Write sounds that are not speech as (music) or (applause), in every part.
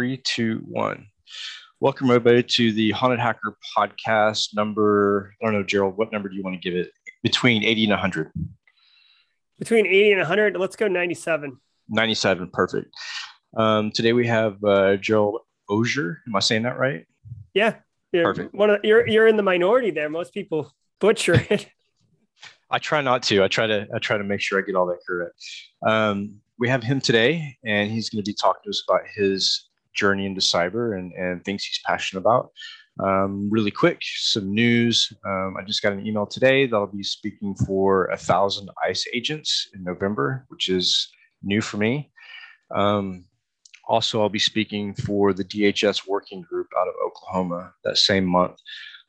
Three, two, one. Welcome, everybody, to the Haunted Hacker podcast number. I don't know, Gerald, what number do you want to give it? Between 80 and 100. Between 80 and 100. Let's go 97. 97, perfect. Um, today we have uh, Gerald Auger. Am I saying that right? Yeah. You're Perfect. One of, you're, you're in the minority there. Most people butcher it. (laughs) (laughs) I try not to. I try to. I try to make sure I get all that correct. Um, we have him today, and he's going to be talking to us about his journey into cyber and, and things he's passionate about. Um, really quick, some news. Um, I just got an email today that I'll be speaking for a thousand ICE agents in November, which is new for me. Um, also, I'll be speaking for the DHS working group out of Oklahoma that same month.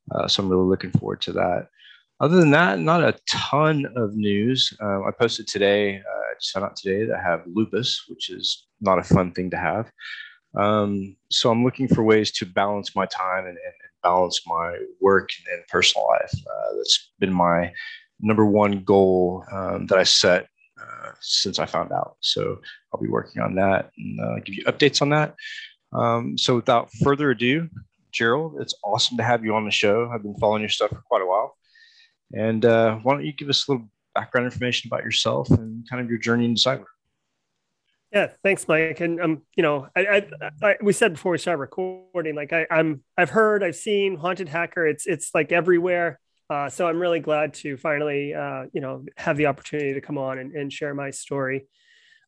Uh, so I'm really looking forward to that. Other than that, not a ton of news. Uh, I posted today, uh, I just found out today that I have lupus, which is not a fun thing to have. Um, so I'm looking for ways to balance my time and, and balance my work and personal life. Uh, that's been my number one goal um, that I set uh, since I found out. So I'll be working on that and uh, give you updates on that. Um, so without further ado, Gerald, it's awesome to have you on the show. I've been following your stuff for quite a while. And uh, why don't you give us a little background information about yourself and kind of your journey into cyber? Yeah, thanks, Mike. And um, you know, I, I, I, we said before we started recording, like I, I'm, I've heard, I've seen Haunted Hacker. It's, it's like everywhere. Uh, so I'm really glad to finally, uh, you know, have the opportunity to come on and, and share my story.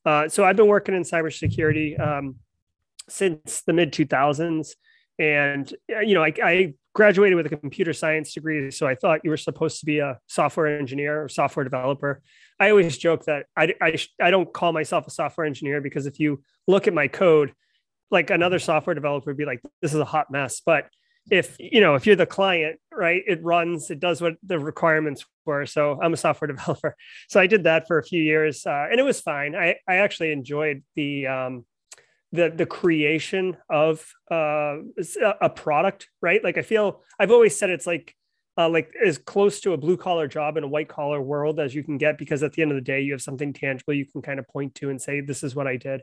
Uh, so I've been working in cybersecurity um, since the mid 2000s, and uh, you know, I, I graduated with a computer science degree, so I thought you were supposed to be a software engineer or software developer. I always joke that I, I, I don't call myself a software engineer because if you look at my code, like another software developer would be like, this is a hot mess. But if you know if you're the client right it runs it does what the requirements were so i'm a software (laughs) developer so i did that for a few years uh, and it was fine i i actually enjoyed the um the the creation of uh a product right? Like i feel i've always said it's like uh, like as close to a blue collar job in a white collar world as you can get because at the end of the day you have something tangible you can kind of point to and say this is what i did.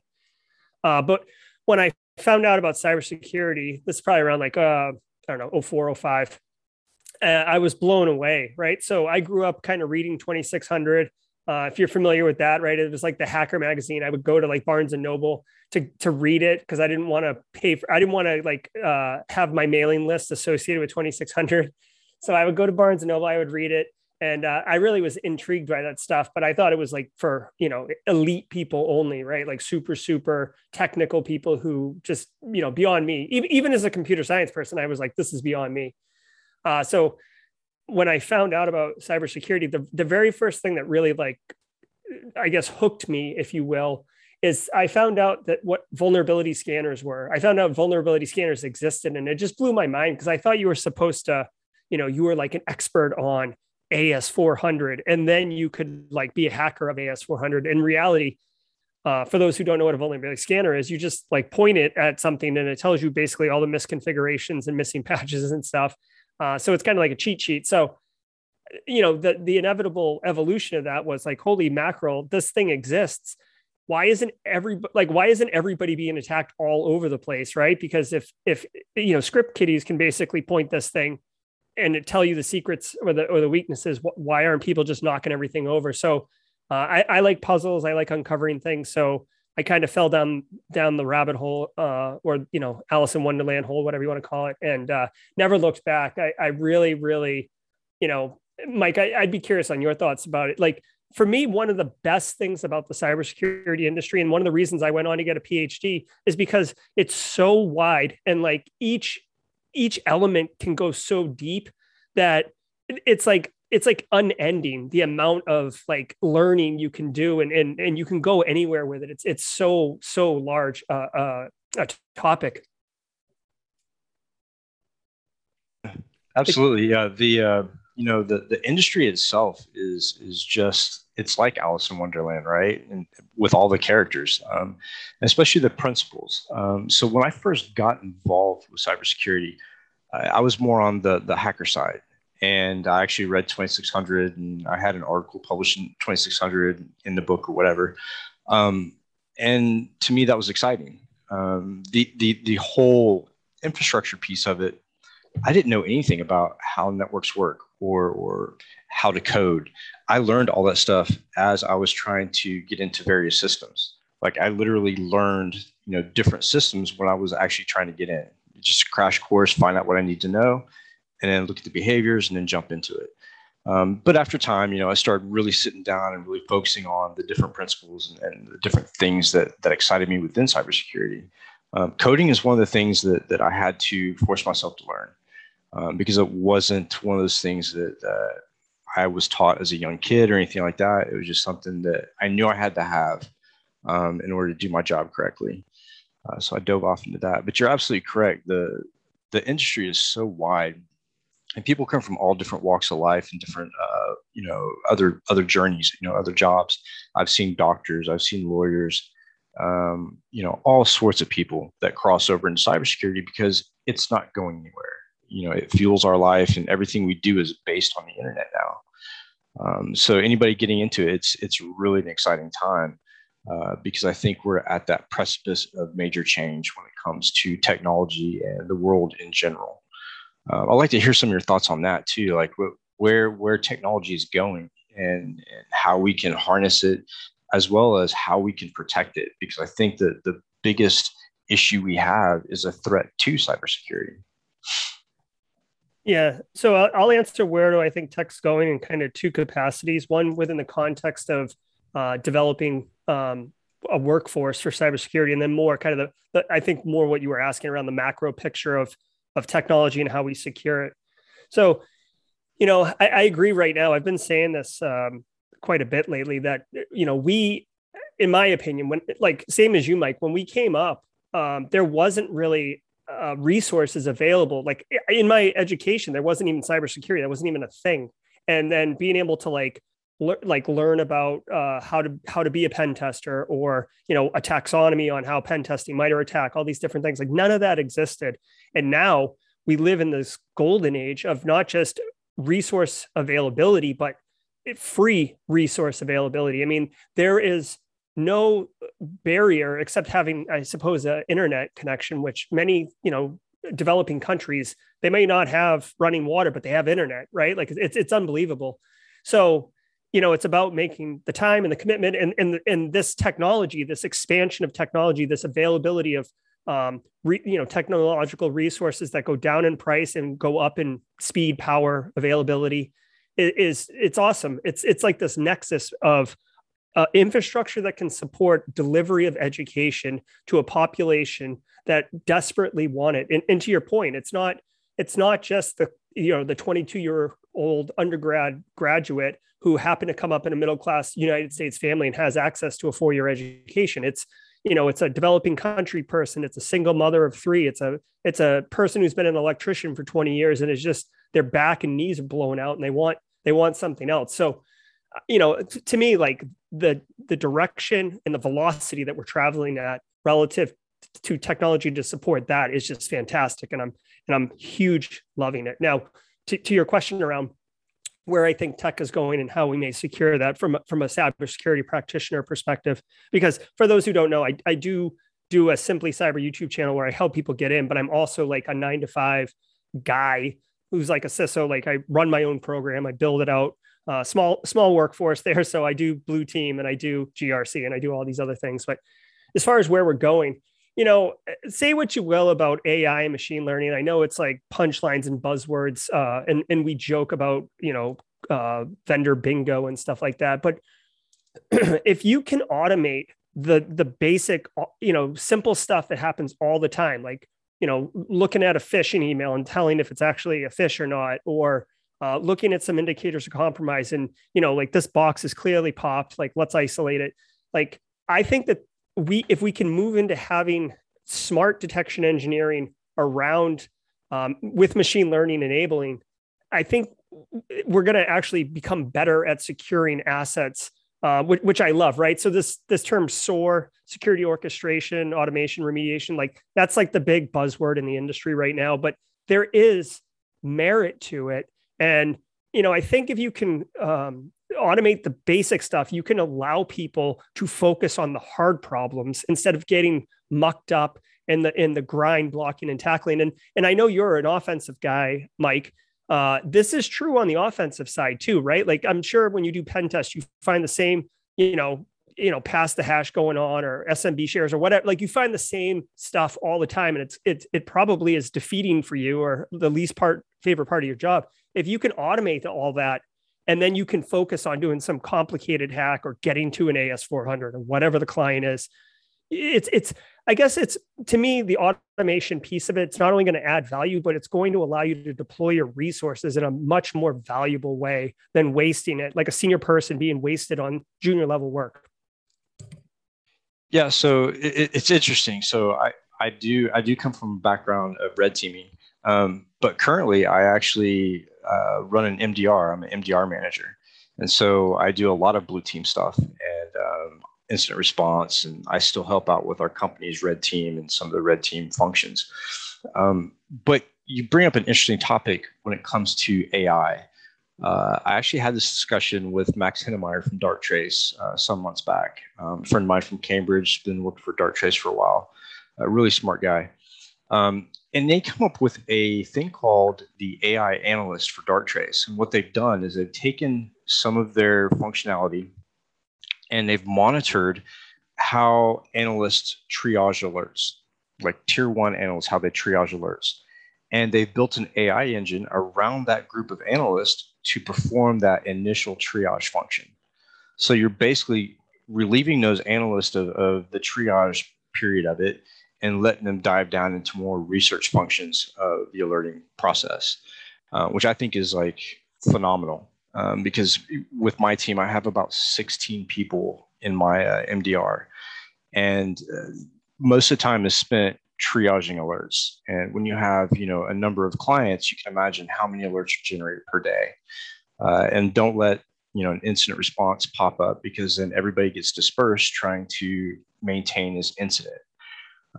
Uh, but when i found out about cybersecurity this is probably around like uh, i don't know 04 05 uh, i was blown away right? So i grew up kind of reading 2600 uh, if you're familiar with that, right? It was like the hacker magazine. I would go to like Barnes and Noble to to read it because I didn't want to pay for. I didn't want to like uh, have my mailing list associated with 2600. So I would go to Barnes and Noble, I would read it, and uh, I really was intrigued by that stuff. But I thought it was like for you know elite people only, right? Like super super technical people who just you know beyond me. Even, even as a computer science person, I was like, this is beyond me. Uh, so when I found out about cybersecurity, the the very first thing that really like I guess hooked me, if you will, is I found out that what vulnerability scanners were. I found out vulnerability scanners existed, and it just blew my mind because I thought you were supposed to you know you were like an expert on AS400 and then you could like be a hacker of AS400 in reality uh, for those who don't know what a vulnerability scanner is, you just like point it at something and it tells you basically all the misconfigurations and missing (laughs) patches and stuff. Uh, so it's kind of like a cheat sheet. So, you know, the, the inevitable evolution of that was like, holy mackerel, this thing exists. Why isn't every like why isn't everybody being attacked all over the place, right? Because if if you know script kiddies can basically point this thing and tell you the secrets or the or the weaknesses. Why aren't people just knocking everything over? So uh, I, I like puzzles. I like uncovering things. So I kind of fell down down the rabbit hole, uh, or you know, Alice in Wonderland hole, whatever you want to call it, and uh, never looked back. I, I really, really, you know, Mike, I, I'd be curious on your thoughts about it. Like for me, one of the best things about the cybersecurity industry, and one of the reasons I went on to get a PhD, is because it's so wide, and like each each element can go so deep that it's like it's like unending the amount of like learning you can do and and, and you can go anywhere with it. It's it's so so large uh, uh, a topic. Absolutely. Yeah the uh, you know the the industry itself is is just it's like alice in wonderland right? And with all the characters um, especially the principles um, so when i first got involved with cybersecurity I, I was more on the the hacker side and I actually read 2600 and I had an article published in 2600 in the book or whatever. Um, and to me, that was exciting. Um, the the the whole infrastructure piece of it, I didn't know anything about how networks work or or how to code. I learned all that stuff as I was trying to get into various systems. Like I literally learned, you know, different systems when I was actually trying to get in. Just crash course, find out what I need to know, and then look at the behaviors and then jump into it. Um, but after time, you know, I started really sitting down and really focusing on the different principles and, and the different things that that excited me within cybersecurity. Um, coding is one of the things that that I had to force myself to learn um, because it wasn't one of those things that uh, I was taught as a young kid or anything like that. It was just something that I knew I had to have um, in order to do my job correctly. Uh, so I dove off into that. But you're absolutely correct. the The industry is so wide and people come from all different walks of life and different uh, you know other other journeys you know other jobs. I've seen doctors i've seen lawyers um, you know all sorts of people that cross over into cybersecurity because it's not going anywhere. You know it fuels our life and everything we do is based on the internet now. Um, so anybody getting into it it's it's really an exciting time uh, because I think we're at that precipice of major change when it comes to technology and the world in general. Uh, I'd like to hear some of your thoughts on that too, like where where technology is going and, and how we can harness it, as well as how we can protect it. Because I think that the biggest issue we have is a threat to cybersecurity. Yeah, so I'll answer where do I think tech's going in kind of two capacities. One within the context of uh, developing um, a workforce for cybersecurity, and then more kind of the, the I think more what you were asking around the macro picture of of technology and how we secure it. So, you know, I, I agree right now. I've been saying this um, quite a bit lately that, you know, we, in my opinion, when like same as you, Mike, when we came up, um, there wasn't really uh, resources available. Like in my education, there wasn't even cybersecurity. That wasn't even a thing. And then being able to like le- like learn about uh, how to how to be a pen tester or you know a taxonomy on how pen testing might or attack all these different things like none of that existed and now we live in this golden age of not just resource availability but free resource availability. I mean there is no barrier except having i suppose an internet connection which many you know developing countries they may not have running water but they have internet right? Like it's it's unbelievable. So you know it's about making the time and the commitment and and, and this technology this expansion of technology this availability of um, re, you know technological resources that go down in price and go up in speed power availability is, is it's awesome it's it's like this nexus of uh, infrastructure that can support delivery of education to a population that desperately want it and, and to your point it's not it's not just the you know the 22 year old undergrad graduate who happened to come up in a middle class United States family and has access to a four year education. It's you know it's a developing country person. It's a single mother of three. It's a it's a person who's been an electrician for 20 years and it's just their back and knees are blown out and they want they want something else. So you know to me like the the direction and the velocity that we're traveling at relative to technology to support that is just fantastic and i'm and i'm huge loving it. Now to, to your question around where I think tech is going and how we may secure that from from a cybersecurity practitioner perspective. Because for those who don't know, I, I do do a simply cyber YouTube channel where I help people get in, but I'm also like a nine to five guy who's like a CISO. Like I run my own program, I build it out. Uh, small small workforce (laughs) there, so I do blue team and I do GRC and I do all these other things. But as far as where we're going, you know, say what you will about AI and machine learning. I know it's like punchlines and buzzwords, uh, and and we joke about you know uh, vendor bingo and stuff like that. But (clears throat) if you can automate the the basic, uh, you know, simple stuff that happens all the time, like you know, looking at a phishing email and telling if it's actually a fish or not, or uh, looking at some indicators of compromise, and you know, like this box is clearly popped. Like let's isolate it. Like I think that we if we can move into having smart detection engineering around um, with machine learning enabling i think we're going to actually become better at securing assets uh, which, which, I love, right? So this this term SOAR, security orchestration, automation, remediation, like that's like the big buzzword in the industry right now. But there is merit to it, and you know, I think if you can um, automate the basic stuff, you can allow people to focus on the hard problems instead of getting mucked up in the in the grind blocking and tackling. And and I know you're an offensive guy, Mike. Uh, this is true on the offensive side too, right? Like I'm sure when you do pen tests, you find the same, you know, you know, pass the hash going on or SMB shares or whatever. Like you find the same stuff all the time, and it's it it probably is defeating for you or the least part favorite part of your job. If you can automate all that and then you can focus on doing some complicated hack or getting to an AS400 or whatever the client is. It's it's I guess it's to me the automation piece of it. It's not only going to add value, but it's going to allow you to deploy your resources in a much more valuable way than wasting it, like a senior person being wasted on junior level work. Yeah, so it, it's interesting. So I I do I do come from a background of red teaming, um, but currently I actually uh, run an MDR. I'm an MDR manager, and so I do a lot of blue team stuff and um, incident response, and I still help out with our company's red team and some of the red team functions. Um, but you bring up an interesting topic when it comes to AI. Uh, I actually had this discussion with Max Heinemeyer from Darktrace uh, some months back. Um, friend of mine from Cambridge, been working for Darktrace for a while. A really smart guy. Um, and they come up with a thing called the AI analyst for Darktrace. And what they've done is they've taken some of their functionality and they've monitored how analysts triage alerts, like tier one analysts, how they triage alerts. And they've built an AI engine around that group of analysts to perform that initial triage function. So you're basically relieving those analysts of, of the triage period of it and letting them dive down into more research functions of the alerting process, uh, which I think is like phenomenal. Um, because with my team, I have about 16 people in my uh, MDR, and uh, most of the time is spent triaging alerts. And when you have, you know, a number of clients, you can imagine how many alerts are generated per day. Uh, and don't let you know an incident response pop up because then everybody gets dispersed trying to maintain this incident.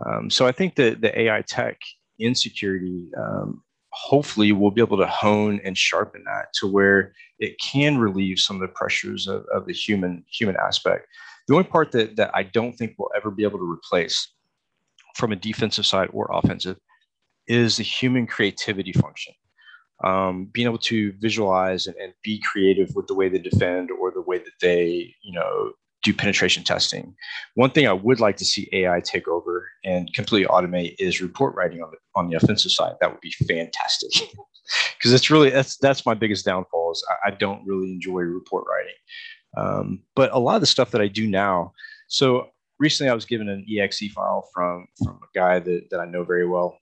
Um, so I think that the AI tech in security, um, hopefully, we'll be able to hone and sharpen that to where it can relieve some of the pressures of, of the human human aspect. The only part that that I don't think we'll ever be able to replace from a defensive side or offensive is the human creativity function. Um, being able to visualize and, and, be creative with the way they defend or the way that they, you know, do penetration testing. One thing I would like to see AI take over and completely automate is report writing on the on the offensive side. That would be fantastic. (laughs) Because it's really that's that's my biggest downfall is I, I don't really enjoy report writing. Um, but a lot of the stuff that I do now. So recently, I was given an exe file from from a guy that that I know very well,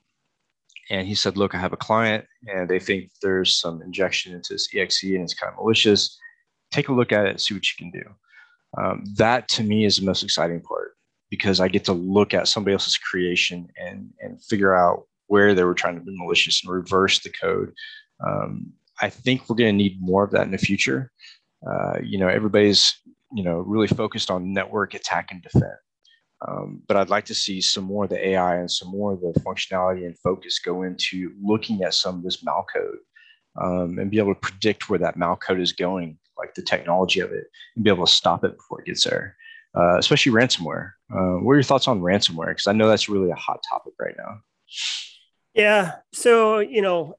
and he said, "Look, I have a client, and they think there's some injection into this exe, and it's kind of malicious. Take a look at it, see what you can do." Um, that to me is the most exciting part because I get to look at somebody else's creation and and figure out where they were trying to be malicious and reverse the code. Um, I think we're going to need more of that in the future. Uh, you know, everybody's you know really focused on network attack and defend. Um, but I'd like to see some more of the AI and some more of the functionality and focus go into looking at some of this malcode um, and be able to predict where that malcode is going like the technology of it and be able to stop it before it gets there, uh, especially ransomware. Uh, what are your thoughts on ransomware? Because I know that's really a hot topic right now. Yeah. So, you know,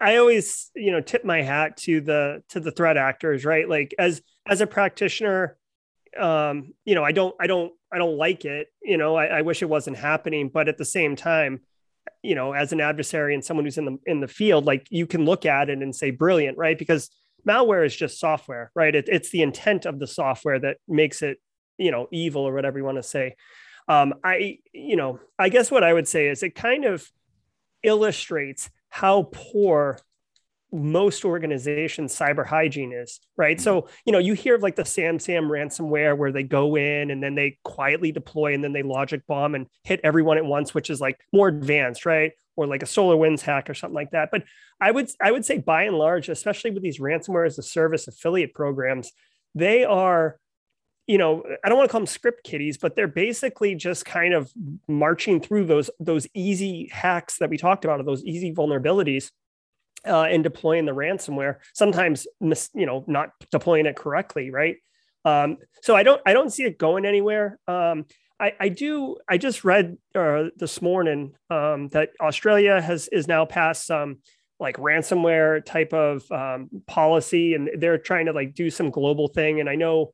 I always, you know, tip my hat to the to the threat actors, right? Like as as a practitioner, um, you know, I don't I don't I don't like it. You know, I, I wish it wasn't happening, but at the same time, you know, as an adversary and someone who's in the in the field, like you can look at it and say brilliant, right? Because malware is just software, right? It, it's the intent of the software that makes it, you know, evil or whatever you want to say. Um, I, you know, I guess what I would say is it kind of illustrates how poor most organizations cyber hygiene is right mm-hmm. so you know you hear of like the SamSam ransomware where they go in and then they quietly deploy and then they logic bomb and hit everyone at once which is like more advanced right or like a SolarWinds hack or something like that. But I would I would say by and large, especially with these ransomware as a service affiliate programs, they are, you know, I don't want to call them script kiddies, but they're basically just kind of marching through those those easy hacks that we talked about, of those easy vulnerabilities. Uh, and deploying the ransomware. Sometimes, mis- you know, not deploying it correctly, right? Um, so I don't I don't see it going anywhere. Um, I, I do. I just read uh, this morning um, that Australia has is now passed some like ransomware type of um, policy, and they're trying to like do some global thing. And I know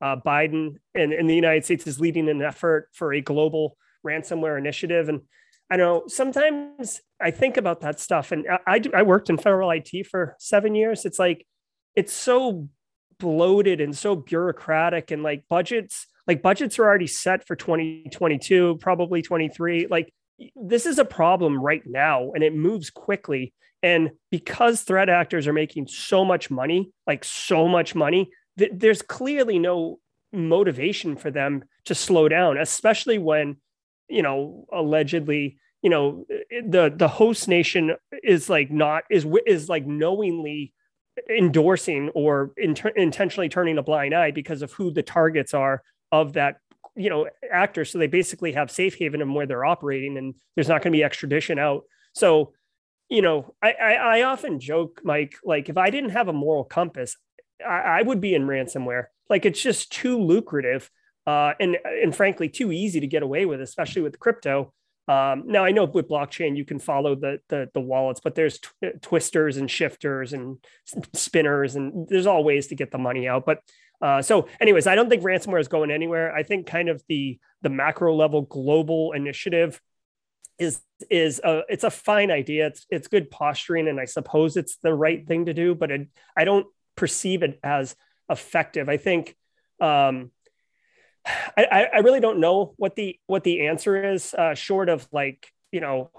uh, Biden and, and the United States is leading an effort for a global ransomware initiative. And I know sometimes I think about that stuff, and I, I, I worked in federal IT for seven years. It's like it's so bloated and so bureaucratic, and like budgets, like budgets are already set for 2022, probably 23. Like this is a problem right now, and it moves quickly. And because threat actors are making so much money, like so much money, th- there's clearly no motivation for them to slow down, especially when you know allegedly you know the the host nation is like not is is like knowingly endorsing or inter- intentionally turning a blind eye because of who the targets are of that you know actor. So they basically have safe haven in where they're operating and there's not going to be extradition out. So you know I, I, I often joke mike like if i didn't have a moral compass I, I would be in ransomware. Like it's just too lucrative uh, and and frankly too easy to get away with, especially with crypto. Um, now I know with blockchain you can follow the the, the wallets, but there's tw- twisters and shifters and spinners, and there's all ways to get the money out. But uh, so, anyways, I don't think ransomware is going anywhere. I think kind of the the macro level global initiative is is a it's a fine idea. It's it's good posturing, and I suppose it's the right thing to do. But it, I don't perceive it as effective. I think um, I, I really don't know what the what the answer is, uh, short of like you know,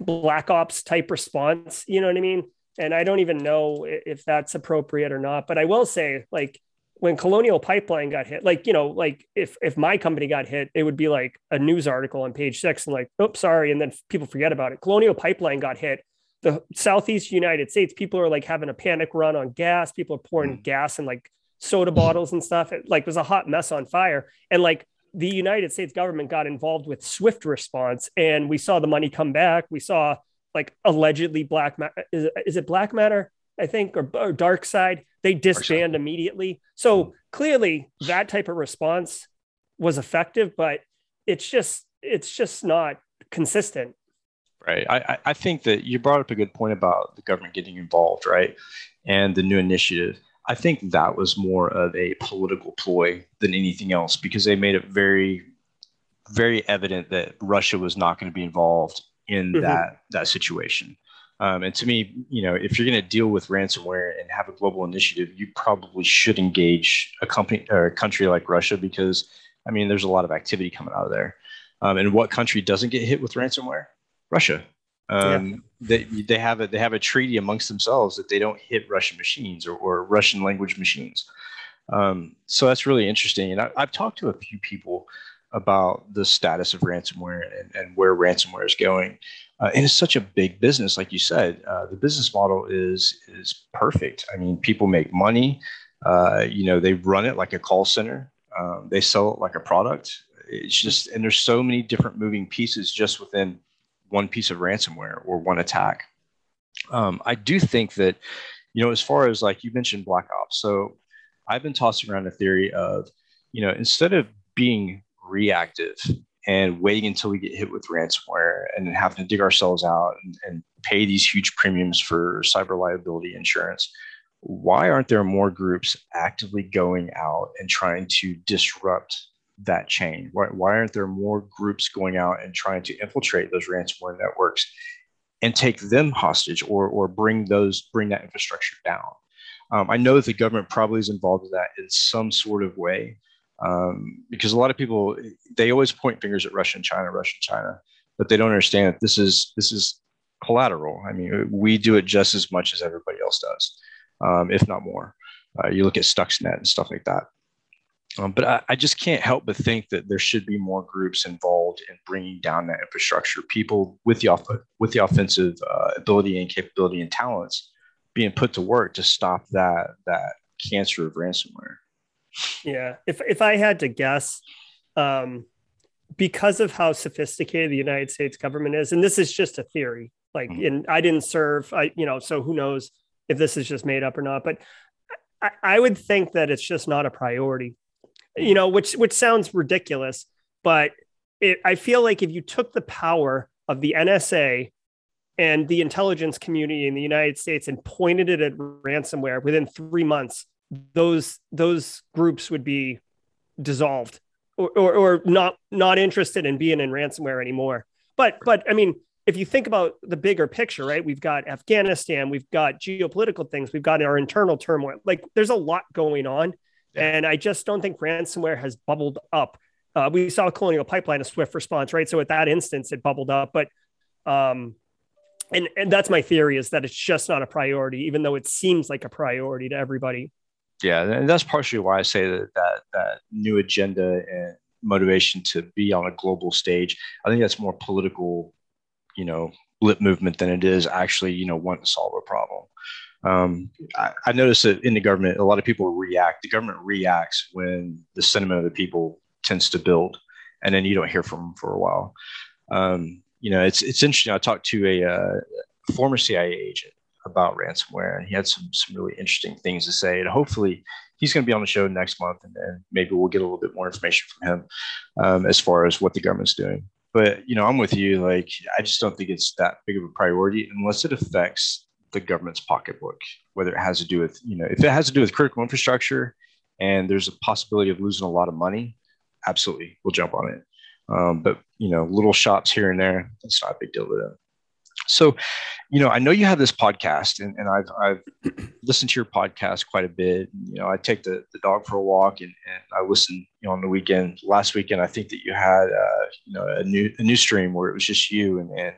black ops type response. You know what I mean? And I don't even know if that's appropriate or not. But I will say, like when Colonial Pipeline got hit, like you know, like if if my company got hit, it would be like a news article on page six, and like, oops, sorry, and then people forget about it. Colonial Pipeline got hit. The Southeast United States, people are like having a panic run on gas. People are pouring mm. gas and like soda bottles and stuff. It like was a hot mess on fire. And like the United States government got involved with swift response and we saw the money come back. We saw like allegedly black ma- is, it, is it BlackMatter I think or, or DarkSide they disband immediately. So hmm. clearly that type of response was effective, but it's just it's just not consistent. Right. I, I think that you brought up a good point about the government getting involved, right? And the new initiative. I think that was more of a political ploy than anything else because they made it very, very evident that Russia was not going to be involved in mm-hmm. that that situation. Um, and to me, you know, if you're going to deal with ransomware and have a global initiative, you probably should engage a company or a country like Russia because, I mean, there's a lot of activity coming out of there. Um, and what country doesn't get hit with ransomware? Russia. Um, yeah. They they have a they have a treaty amongst themselves that they don't hit Russian machines or, or Russian language machines. Um, so that's really interesting. And I, have talked to a few people about the status of ransomware and, and where ransomware is going. Uh, and it's such a big business, like you said. Uh, the business model is is perfect. I mean, people make money. Uh, you know, they run it like a call center. Um, they sell it like a product. It's just, and there's so many different moving pieces just within one piece of ransomware or one attack. Um, I do think that, you know, as far as like you mentioned Black Ops, so I've been tossing around a theory of, you know, instead of being reactive and waiting until we get hit with ransomware and having to dig ourselves out and, and pay these huge premiums for cyber liability insurance, why aren't there more groups actively going out and trying to disrupt that chain? Why, why aren't there more groups going out and trying to infiltrate those ransomware networks and take them hostage or, or bring those bring that infrastructure down? Um, I know that the government probably is involved in that in some sort of way um, because a lot of people they always point fingers at Russia and China, Russia and China, but they don't understand that this is this is collateral. I mean, we do it just as much as everybody else does, um, if not more. Uh, you look at Stuxnet and stuff like that. Um, but I, I, just can't help but think that there should be more groups involved in bringing down that infrastructure. People with the off- with the offensive uh, ability and capability and talents being put to work to stop that that cancer of ransomware. Yeah, if if I had to guess, um, because of how sophisticated the United States government is, and this is just a theory, Like, mm-hmm. and I didn't serve. I, you know, so who knows if this is just made up or not? But I, I would think that it's just not a priority. You know, which which sounds ridiculous, but it, I feel like if you took the power of the NSA and the intelligence community in the United States and pointed it at ransomware within three months, those those groups would be dissolved or, or, or not not interested in being in ransomware anymore. But but I mean, if you think about the bigger picture, right? We've got Afghanistan, we've got geopolitical things, we've got our internal turmoil. Like there's a lot going on. And I just don't think ransomware has bubbled up. Uh, we saw Colonial Pipeline a swift response, right? So at that instance, it bubbled up. But um, and and that's my theory is that it's just not a priority, even though it seems like a priority to everybody yeah and that's partially why i say that that that new agenda and motivation to be on a global stage i think that's more political you know lip movement than it is actually you know want to solve a problem um, I, I noticed that in the government a lot of people react the government reacts when the sentiment of the people tends to build and then you don't hear from them for a while um, you know it's it's interesting i talked to a uh, former cia agent about ransomware, and he had some some really interesting things to say. And hopefully, he's going to be on the show next month, and, and maybe we'll get a little bit more information from him um, as far as what the government's doing. But you know, I'm with you. Like, I just don't think it's that big of a priority unless it affects the government's pocketbook. Whether it has to do with you know, if it has to do with critical infrastructure, and there's a possibility of losing a lot of money, absolutely, we'll jump on it. Um, but you know, little shops here and there, that's not a big deal to them. So, you know, I know you have this podcast, and, and I've I've (clears throat) listened to your podcast quite a bit. You know, I take the, the dog for a walk, and, and I listen. You know, on the weekend, last weekend, I think that you had uh, you know a new a new stream where it was just you and and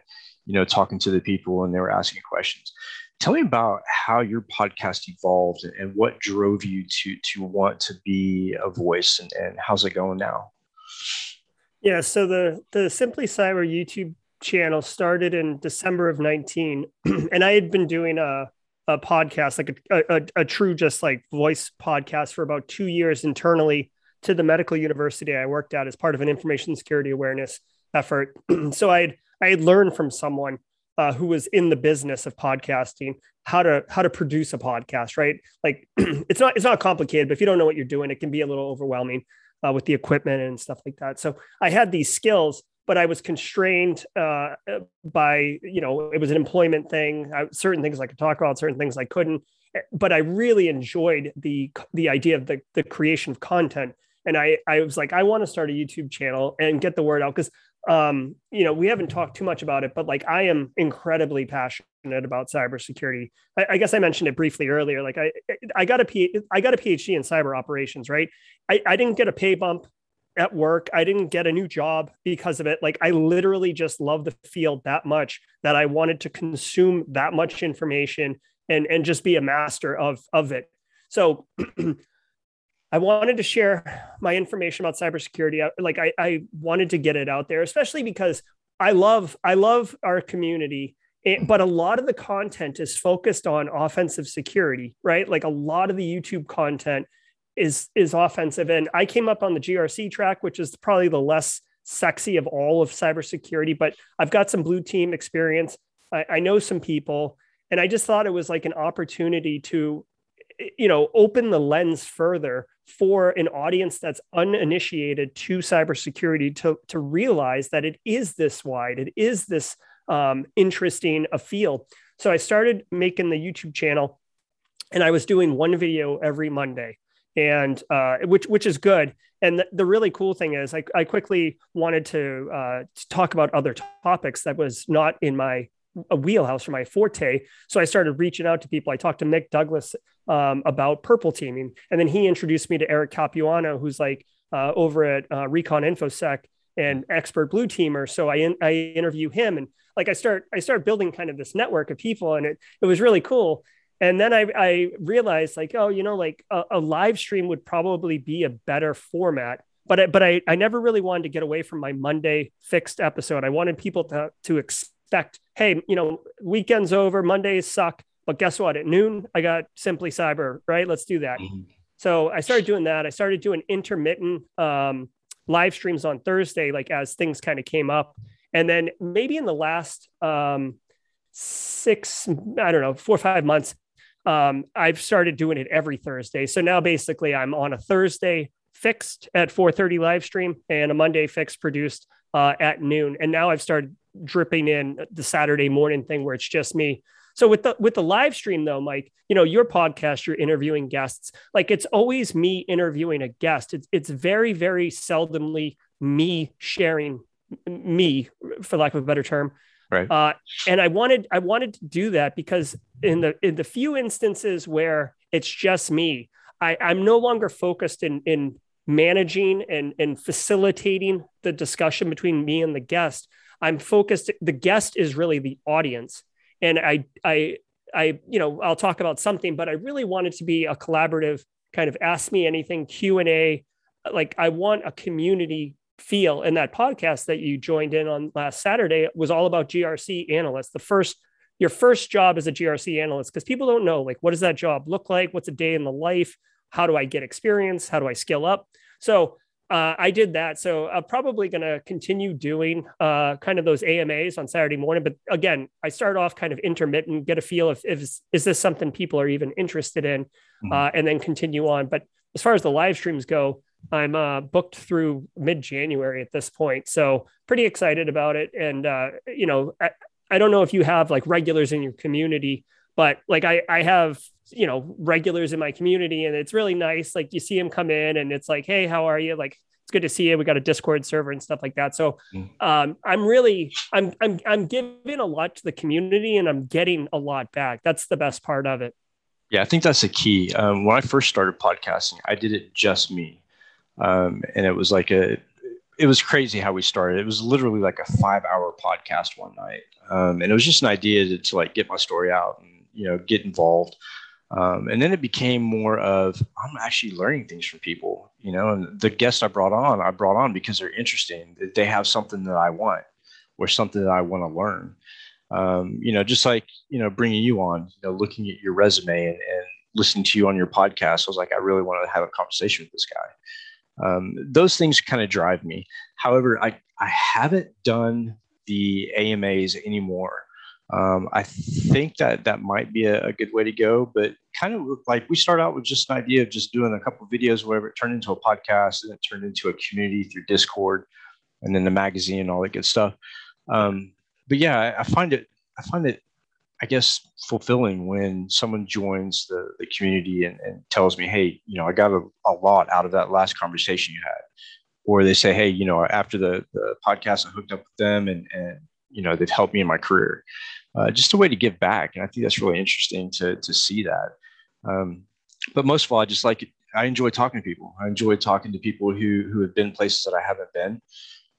you know talking to the people, and they were asking questions. Tell me about how your podcast evolved and, what drove you to to want to be a voice, and, and how's it going now? Yeah, so the the Simply Cyber YouTube channel started in December of 19. (clears throat) and I had been doing a, a podcast, like a, a, a, true, just like voice podcast for about two years internally to the medical university I worked at as part of an information security awareness effort. (clears throat) so I had, I had learned from someone uh, who was in the business of podcasting how to how to produce a podcast right like (clears throat) it's not it's not complicated but if you don't know what you're doing it can be a little overwhelming uh, with the equipment and stuff like that so i had these skills but I was constrained uh, by, you know, it was an employment thing. I, certain things I could talk about, certain things I couldn't. But I really enjoyed the the idea of the the creation of content, and I I was like, I want to start a YouTube channel and get the word out because um, you know, we haven't talked too much about it, but like I am incredibly passionate about cybersecurity. I, I guess I mentioned it briefly earlier. Like I, I got a P, I got a PhD in cyber operations, right? I, I didn't get a pay bump at work. I didn't get a new job because of it. Like I literally just love the field that much that I wanted to consume that much information and and just be a master of of it. So (clears throat) I wanted to share my information about cybersecurity. Like I, I wanted to get it out there, especially because I love I love our community. But a lot of the content is focused on offensive security, right? Like a lot of the YouTube content is is offensive. And I came up on the GRC track, which is probably the less sexy of all of cybersecurity, but I've got some blue team experience. I, I know some people, and I just thought it was like an opportunity to, you know, open the lens further for an audience that's uninitiated to cybersecurity to to realize that it is this wide, it is this um, interesting a field. So I started making the YouTube channel, and I was doing one video every Monday and uh, which which is good. And the, the, really cool thing is, I, I quickly wanted to, uh, to talk about other topics that was not in my a wheelhouse or my forte. So I started reaching out to people. I talked to Mick Douglas um, about purple teaming, and then he introduced me to Eric Capuano, who's like uh, over at uh, Recon InfoSec and expert blue teamer. So I in, I interview him, and like I start I start building kind of this network of people, and it it was really cool. And then I, I realized like oh you know like a, a, live stream would probably be a better format but I, but I, I never really wanted to get away from my monday fixed episode. I wanted people to to expect hey you know weekends over mondays suck but guess what at noon i got simply cyber right let's do that mm-hmm. so i started doing that i started doing intermittent um, live streams on thursday like as things kind of came up and then maybe in the last um, six, I don't know, four or five months, um, I've started doing it every Thursday. So now basically I'm on a Thursday fixed at 4:30 live stream and a Monday fixed produced uh, at noon. And now I've started dripping in the Saturday morning thing where it's just me. So with the with the live stream though, Mike, you know your podcast, you're interviewing guests. Like it's always me interviewing a guest. It's it's very very seldomly me sharing me, for lack of a better term. Right. Uh, and I wanted I wanted to do that because in the in the few instances where it's just me, I, I'm no longer focused in in managing and and facilitating the discussion between me and the guest. I'm focused. The guest is really the audience, and I I I you know I'll talk about something, but I really want it to be a collaborative kind of ask me anything Q and A. Like I want a community feel. And that podcast that you joined in on last Saturday was all about GRC analysts. The first, your first job as a GRC analyst, because people don't know, like, what does that job look like? What's a day in the life? How do I get experience? How do I scale up? So uh, I did that. So I'm probably going to continue doing uh, kind of those AMAs on Saturday morning. But again, I start off kind of intermittent, get a feel if, if is this something people are even interested in, mm-hmm. uh, and then continue on. But as far as the live streams go, I'm uh, booked through mid January at this point. So pretty excited about it. And, uh, you know, I, I don't know if you have like regulars in your community, but like I, I have, you know, regulars in my community and it's really nice. Like you see them come in and it's like, Hey, how are you? Like, it's good to see you. We got a discord server and stuff like that. So mm. um, I'm really, I'm, I'm, I'm giving a lot to the community and I'm getting a lot back. That's the best part of it. Yeah, I think that's the key. Um, when I first started podcasting, I did it just me. Um, and it was like a, it was crazy how we started. It was literally like a five hour podcast one night. Um, and it was just an idea to, to, like get my story out and, you know, get involved. Um, and then it became more of, I'm actually learning things from people, you know, and the guests I brought on, I brought on because they're interesting. They have something that I want or something that I want to learn. Um, you know, just like, you know, bringing you on, you know, looking at your resume and, and listening to you on your podcast, I was like, I really want to have a conversation with this guy. Um, those things kind of drive me. However, I, I haven't done the AMAs anymore. Um, I think that that might be a, a, good way to go, but kind of like we start out with just an idea of just doing a couple videos, whatever it turned into a podcast and it turned into a community through Discord and then the magazine and all that good stuff. Um, but yeah, I, I find it, I find it I guess fulfilling when someone joins the, the community and, and tells me, hey, you know, I got a, a lot out of that last conversation you had. Or they say, hey, you know, after the, the podcast, I hooked up with them and, and, you know, they've helped me in my career. Uh, just a way to give back. And I think that's really interesting to, to see that. Um, but most of all, I just like, I enjoy talking to people. I enjoy talking to people who, who have been places that I haven't been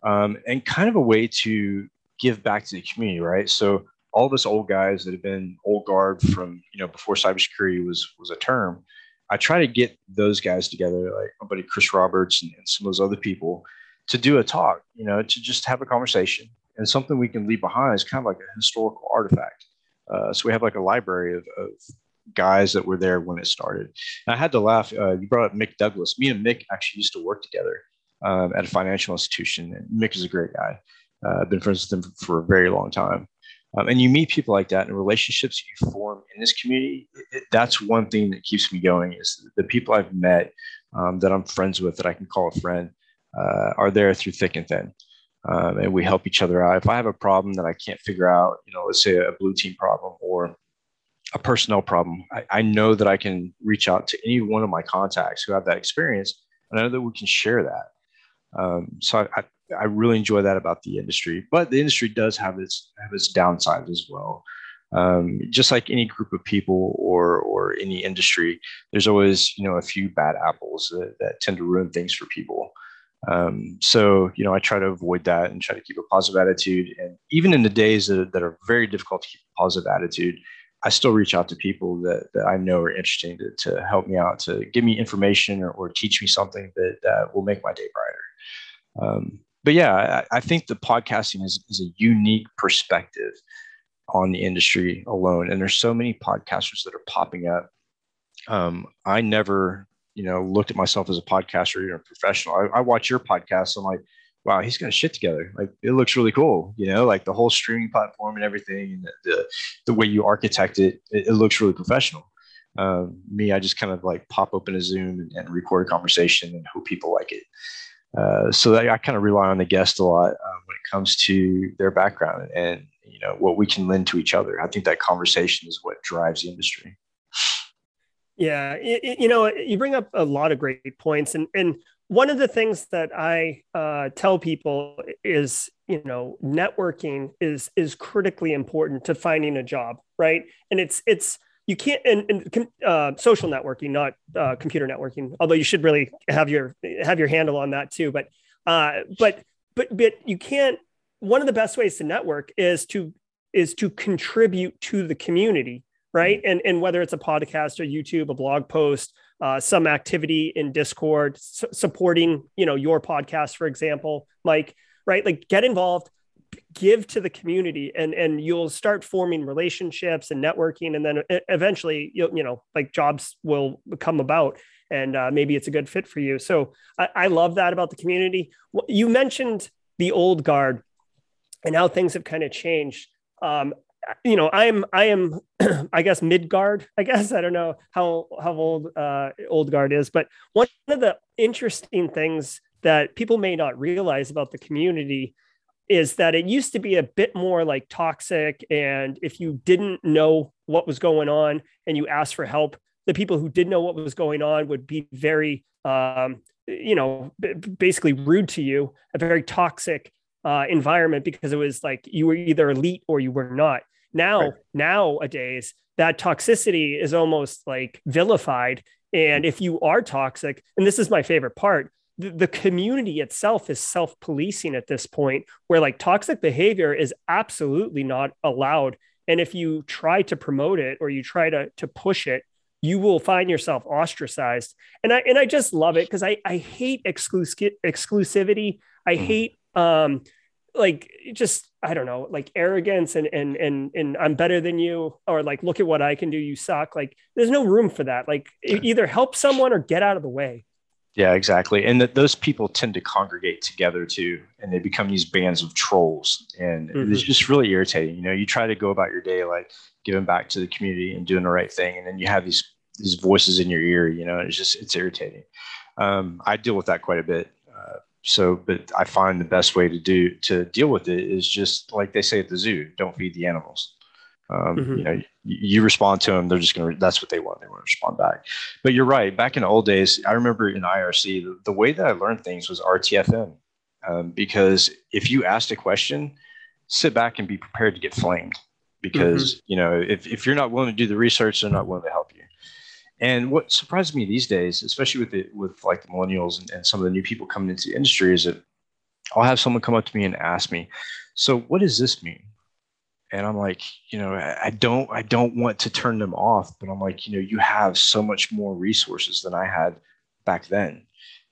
um, and kind of a way to give back to the community, right? So all of us old guys that have been old guard from you know before cybersecurity was was a term. I try to get those guys together, like my buddy Chris Roberts and, and some of those other people, to do a talk. You know, to just have a conversation and something we can leave behind is kind of like a historical artifact. Uh, so we have like a library of, of guys that were there when it started. And I had to laugh. Uh, you brought up Mick Douglas. Me and Mick actually used to work together um, at a financial institution. And Mick is a great guy. Uh, I've been friends with him for a very long time. Um, and you meet people like that and relationships you form in this community. It, that's one thing that keeps me going is the people I've met um, that I'm friends with that I can call a friend uh, are there through thick and thin. Um, and we help each other out. If I have a problem that I can't figure out, you know, let's say a blue team problem or a personnel problem, I, I know that I can reach out to any one of my contacts who have that experience, and I know that we can share that. Um, so I, I really enjoy that about the industry. But the industry does have its have its downsides as well. Um, just like any group of people or or any industry, there's always you know a few bad apples that, that tend to ruin things for people. Um, so you know I try to avoid that and try to keep a positive attitude. And even in the days that, that are very difficult to keep a positive attitude, I still reach out to people that, that I know are interesting to, to help me out, to give me information or, or teach me something that, that will make my day brighter. Um, but yeah, I, I think the podcasting is, is a unique perspective on the industry alone. And there's so many podcasters that are popping up. Um, I never, you know, looked at myself as a podcaster or a professional. I, I watch your podcast. I'm like, wow, he's got shit together. Like it looks really cool, you know, like the whole streaming platform and everything, and the the, the way you architect it, it, it looks really professional. Um, me, I just kind of like pop open a Zoom and, and record a conversation and hope people like it. Uh, so that I kind of rely on the guest a lot um, when it comes to their background and you know what we can lend to each other. I think that conversation is what drives the industry. Yeah, you, you know, you bring up a lot of great points, and and one of the things that I uh, tell people is, you know, networking is is critically important to finding a job, right? And it's it's you can't and, and uh, social networking, not uh, computer networking. Although you should really have your have your handle on that too. But uh, but but but you can't. One of the best ways to network is to is to contribute to the community, right? And and whether it's a podcast or YouTube, a blog post, uh, some activity in Discord, su- supporting you know your podcast, for example, Mike, right? Like get involved give to the community and and you'll start forming relationships and networking and then eventually you'll you know like jobs will come about and uh, maybe it's a good fit for you so I, I love that about the community you mentioned the old guard and how things have kind of changed um, you know i'm i am (clears throat) i guess mid guard i guess i don't know how how old uh, old guard is but one of the interesting things that people may not realize about the community is that it used to be a bit more like toxic. And if you didn't know what was going on and you asked for help, the people who did know what was going on would be very, um, you know, basically rude to you, a very toxic uh, environment because it was like you were either elite or you were not. Now, right. nowadays, that toxicity is almost like vilified. And if you are toxic, and this is my favorite part, the, the community itself is self-policing at this point where like toxic behavior is absolutely not allowed and if you try to promote it or you try to to push it you will find yourself ostracized and i and i just love it because i i hate exclusivity i mm. hate um like just i don't know like arrogance and and and and i'm better than you or like look at what i can do you suck like there's no room for that like either help someone or get out of the way yeah, exactly. And that those people tend to congregate together too, and they become these bands of trolls. And mm-hmm. it's just really irritating. You know, you try to go about your day like giving back to the community and doing the right thing, and then you have these these voices in your ear. You know, it's just it's irritating. Um, I deal with that quite a bit. Uh, so, but I find the best way to do to deal with it is just like they say at the zoo: don't feed the animals. Um, mm-hmm. You know, you, you, respond to them, they're just going to, that's what they want. They want to respond back. But you're right. Back in the old days, I remember in IRC, the, the way that I learned things was RTFM. Um, because if you asked a question, sit back and be prepared to get flamed. Because, mm-hmm. you know, if, if you're not willing to do the research, they're not willing to help you. And what surprises me these days, especially with the, with like the millennials and, and some of the new people coming into the industry, is that I'll have someone come up to me and ask me, "So what does this mean?" and i'm like you know i don't i don't want to turn them off but i'm like you know you have so much more resources than i had back then.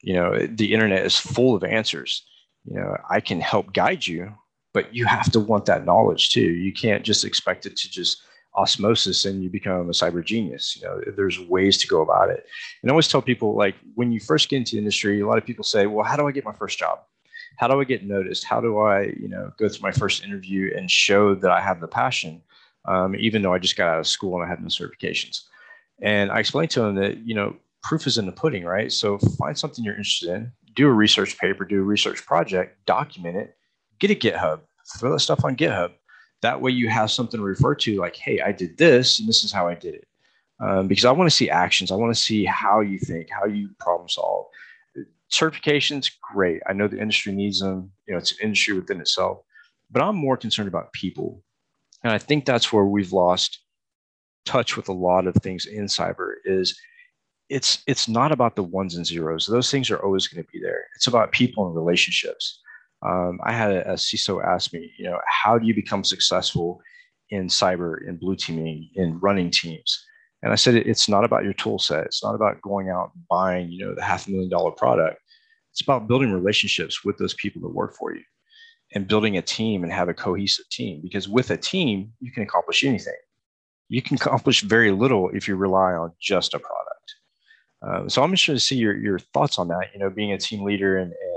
You know the internet is full of answers. You know i can help guide you but you have to want that knowledge too. You can't just expect it to just osmosis and you become a cyber genius you know there's ways to go about it and i always tell people like when you first get into the industry a lot of people say well how do i get my first job how do I get noticed? How do I, you know, go through my first interview and show that I have the passion, um, even though I just got out of school and I had no certifications? And I explained to them that, you know, proof is in the pudding, right? So find something you're interested in, do a research paper, do a research project, document it, get a GitHub, throw that stuff on GitHub. That way you have something to refer to, like, hey, I did this and this is how I did it. Um, because I want to see actions. I want to see how you think, how you problem solve certifications, great. I know the industry needs them. You know, it's an industry within itself. But I'm more concerned about people. And I think that's where we've lost touch with a lot of things in cyber is it's it's not about the ones and zeros. Those things are always going to be there. It's about people and relationships. Um, I had a, a CISO ask me, you know, how do you become successful in cyber, in blue teaming, in running teams? And I said, it's not about your tool set. It's not about going out and buying, you know, the half a million dollar product. It's about building relationships with those people that work for you and building a team and have a cohesive team. Because with a team, you can accomplish anything. You can accomplish very little if you rely on just a product. Um, so I'm interested to see your, your thoughts on that, you know, being a team leader and, and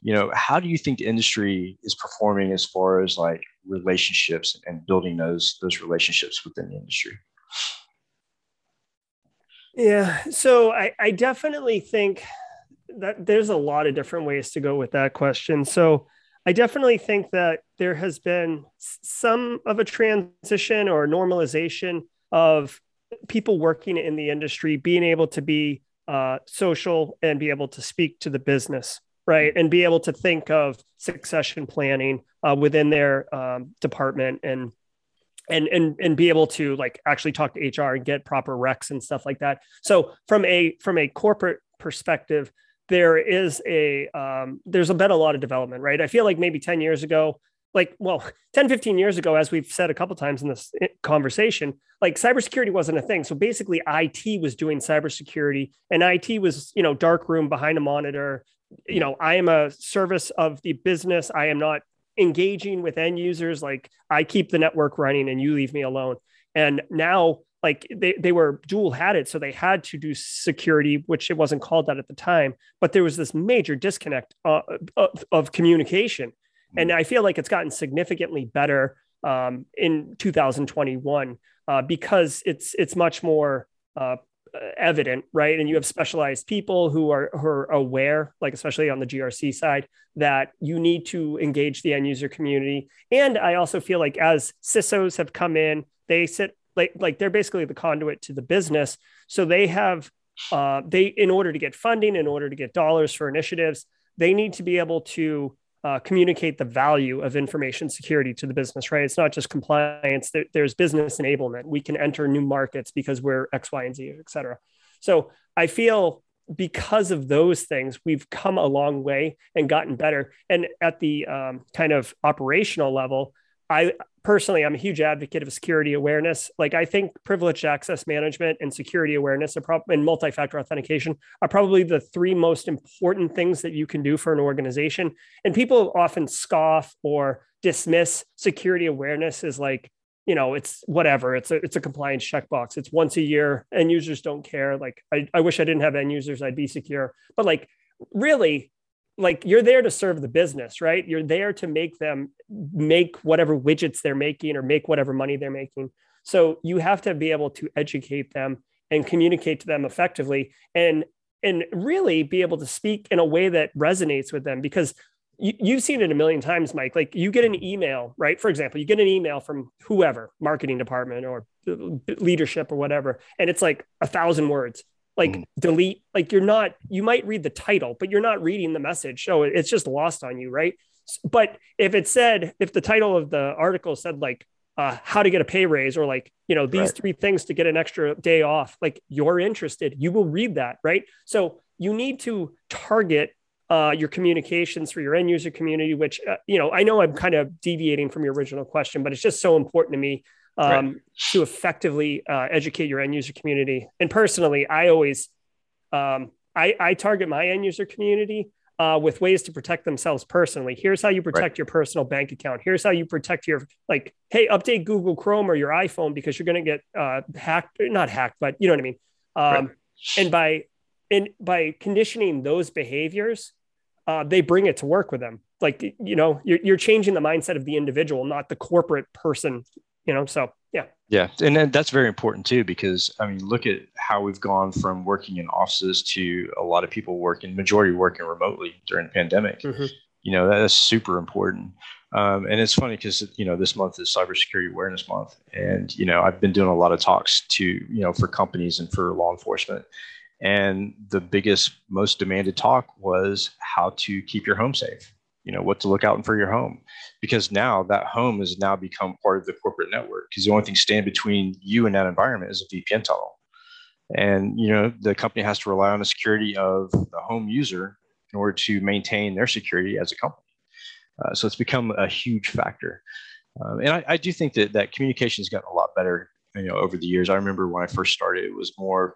you know, how do you think the industry is performing as far as like relationships and building those those relationships within the industry? Yeah, so I, I definitely think that there's a lot of different ways to go with that question. So I definitely think that there has been some of a transition or normalization of people working in the industry being able to be uh, social and be able to speak to the business, right? And be able to think of succession planning uh, within their um, department and and and and be able to like actually talk to HR and get proper recs and stuff like that. So from a from a corporate perspective, there is a um, there's been a lot of development, right? I feel like maybe 10 years ago, like well (laughs) 10 15 years ago as we've said a couple times in this conversation like cybersecurity wasn't a thing so basically it was doing cybersecurity and it was you know dark room behind a monitor you know i am a service of the business. I am not engaging with end users. Like i keep the network running and you leave me alone. And now like they, they were dual hatted so they had to do security which it wasn't called that at the time but there was this major disconnect uh, of, of communication. And I feel like it's gotten significantly better um, in 2021 uh, because it's it's much more uh, evident, right? And you have specialized people who are who are aware, like especially on the GRC side, that you need to engage the end user community. And I also feel like as CISOs have come in, they sit like like they're basically the conduit to the business, so they have uh, they in order to get funding, in order to get dollars for initiatives, they need to be able to uh, communicate the value of information security to the business, right? It's not just compliance, there, there's business enablement. We can enter new markets because we're X, Y, and Z, et cetera. So I feel because of those things, we've come a long way and gotten better. And at the um, kind of operational level, I personally, I'm a huge advocate of security awareness. Like I think privileged access management and security awareness and multi-factor authentication are probably the three most important things that you can do for an organization. And people often scoff or dismiss security awareness as like, you know, it's whatever. It's a it's a compliance checkbox. It's once a year. End users don't care. Like I, I wish I didn't have end users. I'd be secure. But like really, like you're there to serve the business, right? You're there to make them make whatever widgets they're making or make whatever money they're making. So you have to be able to educate them and communicate to them effectively and and really be able to speak in a way that resonates with them because you, have seen it a million times mike like you get an email right for example you get an email from whoever marketing department or leadership or whatever and it's like a thousand words like mm. delete like you're not you might read the title but you're not reading the message so it's just lost on you right but if it said if the title of the article said like uh, how to get a pay raise or like you know these right. three things to get an extra day off like you're interested you will read that right so you need to target uh, your communications for your end user community which uh, you know i know i'm kind of deviating from your original question but it's just so important to me um, right. to effectively uh, educate your end user community. And personally, I always um, I, I, target my end user community uh, with ways to protect themselves personally. Here's how you protect right. your personal bank account. Here's how you protect your like, hey, update Google Chrome or your iPhone because you're going to get uh, hacked, not hacked, but you know what I mean. Um, right. And by and by conditioning those behaviors, uh, they bring it to work with them. Like you know, you're, you're changing the mindset of the individual, not the corporate person you know so yeah. Yeah and that's very important too because i mean look at how we've gone from working in offices to a lot of people working majority working remotely during the pandemic. Mm-hmm. you know that's super important. Um, and it's funny because you know this month is cybersecurity awareness month and you know i've been doing a lot of talks to you know for companies and for law enforcement. And the biggest most demanded talk was how to keep your home safe you know what to look out for your home. Because now that home has now become part of the corporate network because the only thing standing between you and that environment is a vpn tunnel. And you know the company has to rely on the security of the home user in order to maintain their security as a company. Uh, so it's become a huge factor. Um, and I, I, do think that that communication has gotten a lot better you know over the years. I remember when i first started it was more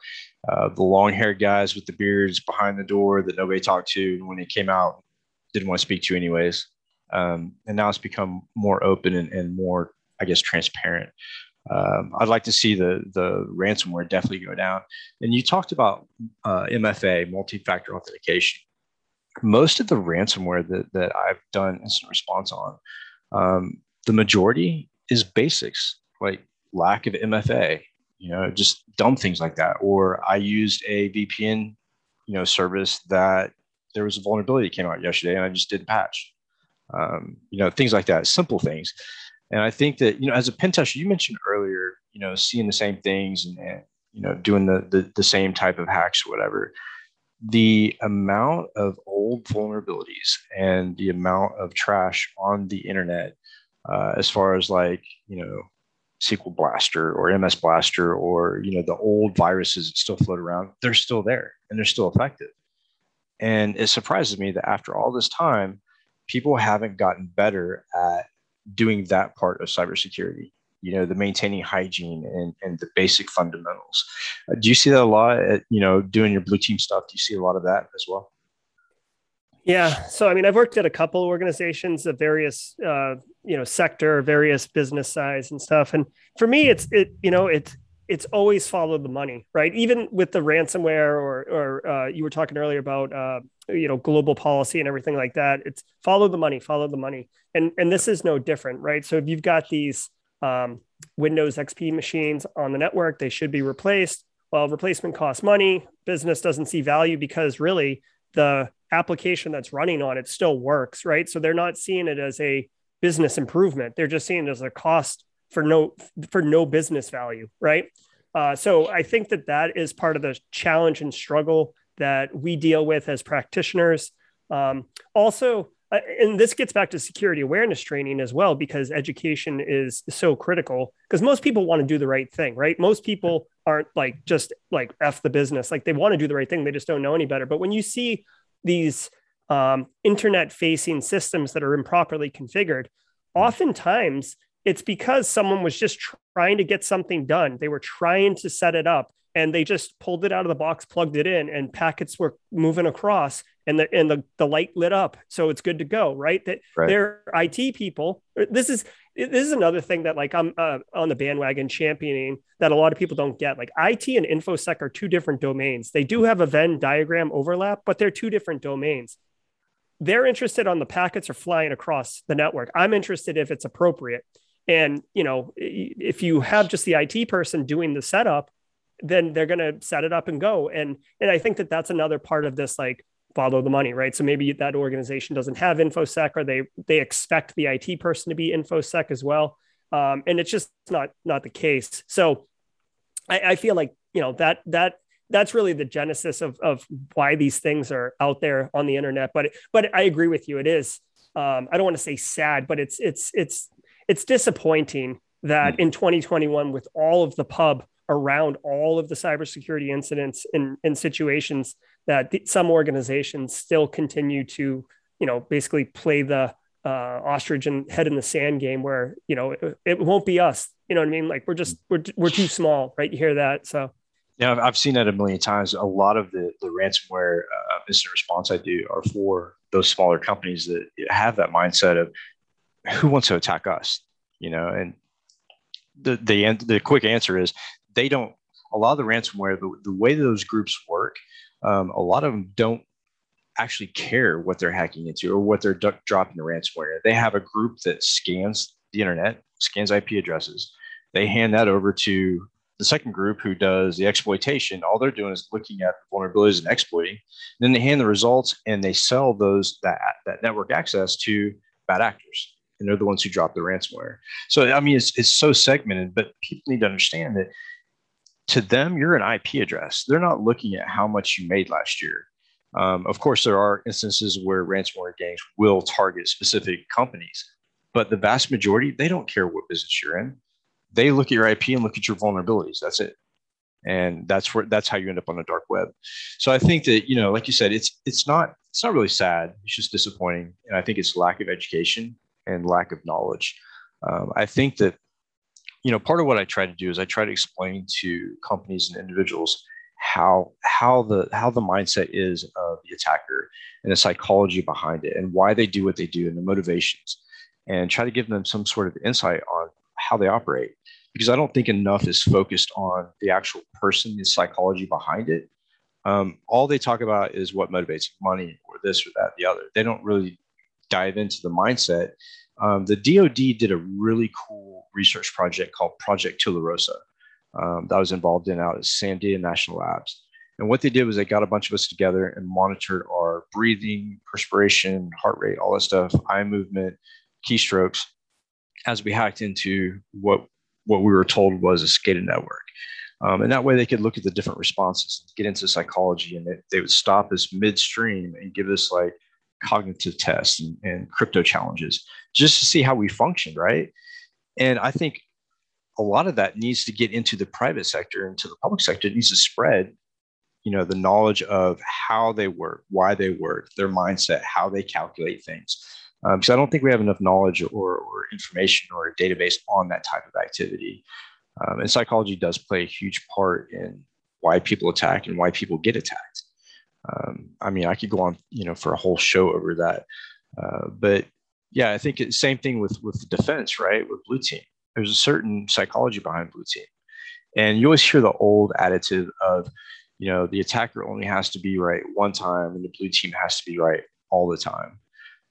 uh, the long haired guys with the beards behind the door that nobody talked to and when they came out didn't want to speak to you, anyways. Um, and now it's become more open and, and more, I guess, transparent. Um, I'd like to see the the ransomware definitely go down. And you talked about uh, MFA, multi-factor authentication. most of the ransomware that, that I've done incident response on, um, the majority is basics like lack of MFA, you know, just dumb things like that. Or I used a VPN, you know, service that there was a vulnerability that came out yesterday and I just didn't patch. Um, you know, things like that, simple things. And I think that, you know, as a pen tester, you mentioned earlier, you know, seeing the same things and, and you know, doing the, the, the same type of hacks or whatever. The amount of old vulnerabilities and the amount of trash on the internet, uh, as far as like, you know, SQL Blaster or MS Blaster or you know the old viruses that still float around, they're still there and they're still effective. And it surprises me that after all this time, people haven't gotten better at doing that part of cybersecurity. You know, the maintaining hygiene and, and the basic fundamentals. Uh, do you see that a lot? At, you know, doing your blue team stuff. Do you see a lot of that as well? Yeah. So, I mean, I've worked at a couple organizations of various, uh, you know, sector, various business size and stuff. And for me, it's, it, you know, it's, it's always follow the money, right? Even with the ransomware or, or uh, you were talking earlier about, uh, you know, global policy and everything like that. It's follow the money, follow the money. And, and this is no different, right? So if you've got these um, Windows XP machines on the network, they should be replaced. Well, replacement costs money. Business doesn't see value because really the application that's running on it still works, right? So they're not seeing it as a business improvement. They're just seeing it as a cost for no for no business value, right? Uh, so I think that that is part of the challenge and struggle that we deal with as practitioners. Um, also, uh, and this gets back to security awareness training as well, because education is so critical. Because most people want to do the right thing, right? Most people aren't like just like f the business, like they want to do the right thing, they just don't know any better. But when you see these um, internet facing systems that are improperly configured, oftentimes it's because someone was just trying to get something done. They were trying to set it up and they just pulled it out of the box, plugged it in, and packets were moving across and the and the, the light lit up. So it's good to go, right? That right. they're IT people. This is this is another thing that like I'm uh, on the bandwagon championing that a lot of people don't get. Like IT and infosec are two different domains. They do have a Venn diagram overlap, but they're two different domains. They're interested on the packets are flying across the network. I'm interested if it's appropriate. And you know, if you have just the IT person doing the setup, then they're going to set it up and go. And and I think that that's another part of this like follow the money, right? So maybe that organization doesn't have infosec, or they they expect the IT person to be infosec as well, um, and it's just not not the case. So I, I feel like you know that that that's really the genesis of of why these things are out there on the internet. But but I agree with you. It is. Um, I don't want to say sad, but it's it's it's it's disappointing that in 2021, with all of the pub around all of the cybersecurity incidents and, and situations that some organizations still continue to, you know, basically play the uh, ostrich and head in the sand game where, you know, it, it, won't be us. You know what I mean? Like we're just, we're, we're too small, right? You hear that. So. Yeah, I've seen that a million times. A lot of the, the ransomware uh, incident response I do are for those smaller companies that have that mindset of who wants to attack us, you know, and the, the, the quick answer is they don't, a lot of the ransomware, the, the way those groups work um, a lot of them don't actually care what they're hacking into or what they're d- dropping the ransomware. They have a group that scans the internet, scans IP addresses. They hand that over to the second group who does the exploitation. All they're doing is looking at vulnerabilities and exploiting. then they hand the results and they sell those that that network access to bad actors. And they're the ones who drop the ransomware. So I mean, it's it's so segmented, but people need to understand that to them, you're an IP address. They're not looking at how much you made last year. Um, of course, there are instances where ransomware gangs will target specific companies, but the vast majority, they don't care what business you're in. They look at your IP and look at your vulnerabilities. That's it. And that's where that's how you end up on the dark web. So I think that, you know, like you said, it's it's not it's not really sad. It's just disappointing. And I think it's lack of education and lack of knowledge. Um, I think that you know, part of what I try to do is I try to explain to companies and individuals how how the how the mindset is of the attacker and the psychology behind it and why they do what they do and the motivations and try to give them some sort of insight on how they operate because I don't think enough is focused on the actual person, the psychology behind it. Um, all they talk about is what motivates money or this or that, the other. They don't really dive into the mindset. Um, the DoD did a really cool research project called Project Tularosa um, that was involved in out at Sandia National Labs. And what they did was they got a bunch of us together and monitored our breathing, perspiration, heart rate, all that stuff, eye movement, keystrokes, as we hacked into what what we were told was a SCADA network. Um, and that way they could look at the different responses, get into psychology, and they, they would stop us midstream and give us like cognitive tests and, and crypto challenges just to see how we functioned, right? And I think a lot of that needs to get into the private sector into the public sector. It needs to spread, you know, the knowledge of how they work, why they work, their mindset, how they calculate things. Um, because I don't think we have enough knowledge or, or information or a database on that type of activity. Um, and psychology does play a huge part in why people attack and why people get attacked. Um, I mean, I could go on, you know, for a whole show over that. Uh, but yeah, I think it's same thing with with defense, right? With blue team, there's a certain psychology behind blue team, and you always hear the old attitude of, you know, the attacker only has to be right one time, and the blue team has to be right all the time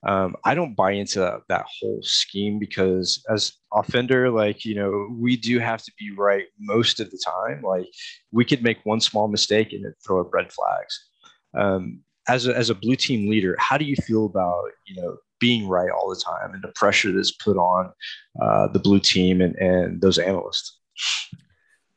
um, I don't buy into that, that, whole scheme because as offender, like, you know, we do have to be right most of the time. Like we could make one small mistake and it throw up red flags. Um, as a, as a blue team leader, how do you feel about, you know, being right all the time and the pressure that's put on uh, the blue team and, and those analysts?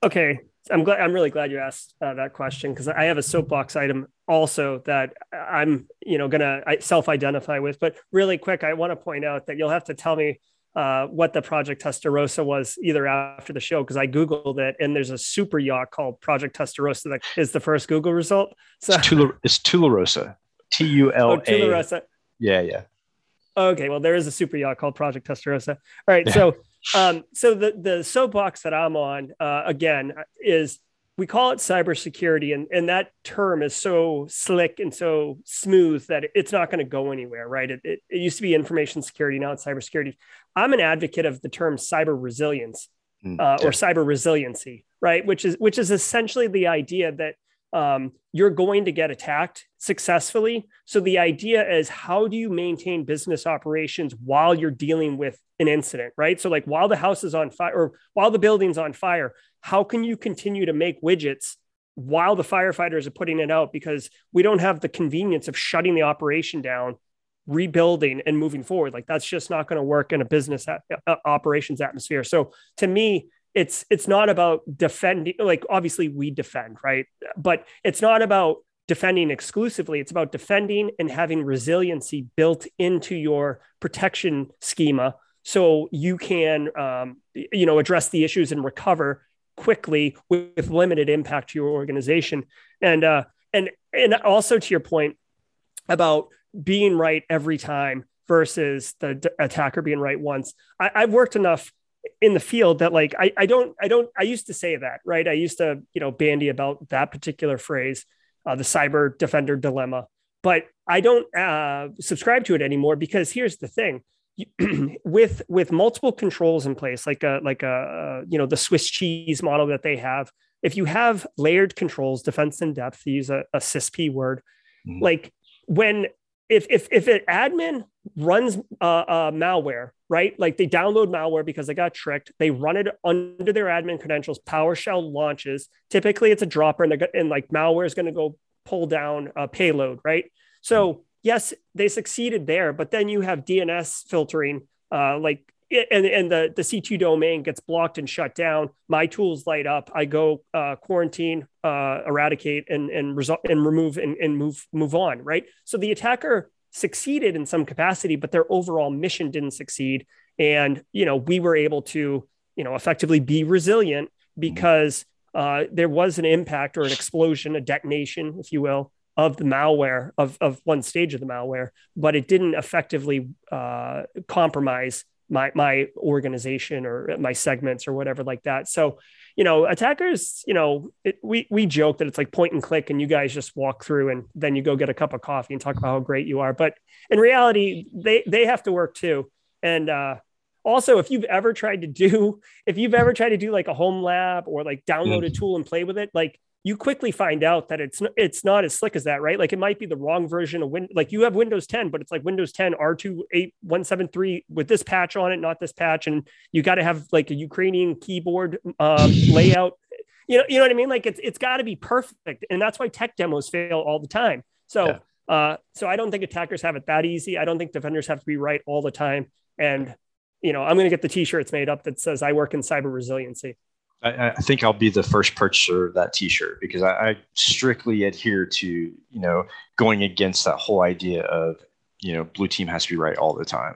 Okay. I'm glad. I'm really glad you asked uh, that question because I have a soapbox item also that I'm, you know, gonna self-identify with. But really quick, I want to point out that you'll have to tell me uh, what the Project Testarossa was either after the show because I googled it and there's a super yacht called Project Testarossa that is the first Google result. So it's, Tula, it's Tularosa, T U L A. Oh, Tularosa. Yeah, yeah. Okay, well there is a super yacht called Project Testarossa. All right, yeah. so um, so the the soapbox that I'm on uh, again is we call it cybersecurity, and and that term is so slick and so smooth that it's not going to go anywhere, right? It, it, it, used to be information security, now it's cybersecurity. I'm an advocate of the term cyber resilience mm, uh, or cyber resiliency, right? Which is which is essentially the idea that um, you're going to get attacked successfully. So the idea is how do you maintain business operations while you're dealing with an incident, right? So like while the house is on fire or while the building's on fire, how can you continue to make widgets while the firefighters are putting it out? Because we don't have the convenience of shutting the operation down, rebuilding and moving forward. Like that's just not going to work in a business at, uh, operations atmosphere. So to me, it's it's not about defending like obviously we defend right but it's not about defending exclusively it's about defending and having resiliency built into your protection schema so you can um, you know address the issues and recover quickly with limited impact to your organization. And uh and and also to your point about being right every time versus the d- attacker being right once I, i've worked enough in the field that like I, I don't I don't I used to say that right? I used to you know bandy about that particular phrase uh, the cyber defender dilemma. But I don't uh, subscribe to it anymore because here's the thing (clears throat) with with multiple controls in place like a like a you know the Swiss cheese model that they have if you have layered controls defense in depth to use a, a word mm-hmm. like when if if if an admin runs uh, uh, malware, right? Like they download malware because they got tricked. They run it under their admin credentials. PowerShell launches. Typically, it's a dropper, and and like malware is going to go pull down a payload, right? So yes, they succeeded there, but then you have DNS filtering, uh, like and, and the, the C2 domain gets blocked and shut down. My tools light up. I go uh, quarantine, uh, eradicate, and and result and remove and, and move move on. Right. So the attacker succeeded in some capacity, but their overall mission didn't succeed. And you know we were able to you know effectively be resilient because uh, there was an impact or an explosion, a detonation, if you will, of the malware of of one stage of the malware, but it didn't effectively uh, compromise my my organization or my segments or whatever like that. So, you know, attackers, you know, it, we we joke that it's like point and click, and you guys just walk through, and then you go get a cup of coffee and talk about how great you are. But in reality, they they have to work too. And uh, also, if you've ever tried to do, if you've ever tried to do like a home lab or like download a mm. tool and play with it, like you quickly find out that it's it's not as slick as that, right? Like it might be the wrong version of Win. Like you have Windows 10, but it's like Windows 10 R28173 with this patch on it, not this patch, and you got to have like a Ukrainian keyboard um, (laughs) layout. You know, you know what I mean? Like it's it's got to be perfect, and that's why tech demos fail all the time. So. Yeah. Uh, so I don't think attackers have it that easy. I don't think defenders have to be right all the time. And you know, I'm going to get the T-shirts made up that says "I work in cyber resiliency." I, I, think I'll be the first purchaser of that T-shirt because I, I, strictly adhere to you know going against that whole idea of you know blue team has to be right all the time.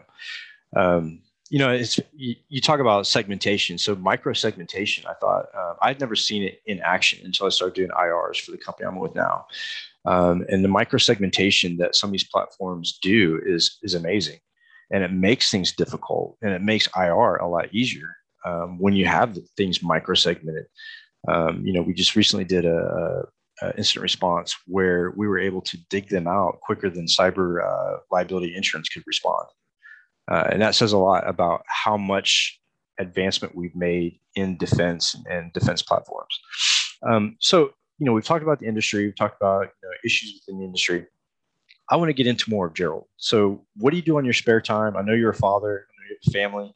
Um, you know, it's you, you, talk about segmentation. So micro segmentation, I thought uh, I'd never seen it in action until I started doing IRs for the company I'm with now. Um, and the micro segmentation that some of these platforms do is is amazing, and it makes things difficult and it makes IR a lot easier um, when you have things micro segmented. Um, you know, we just recently did a, a, incident response where we were able to dig them out quicker than cyber uh, liability insurance could respond, uh, and that says a lot about how much advancement we've made in defense and defense platforms. Um, so, you know, we've talked about the industry, we've talked about you know, issues within the industry. I want to get into more of Gerald. So, what do you do on your spare time? I know you're a father, know you have a family.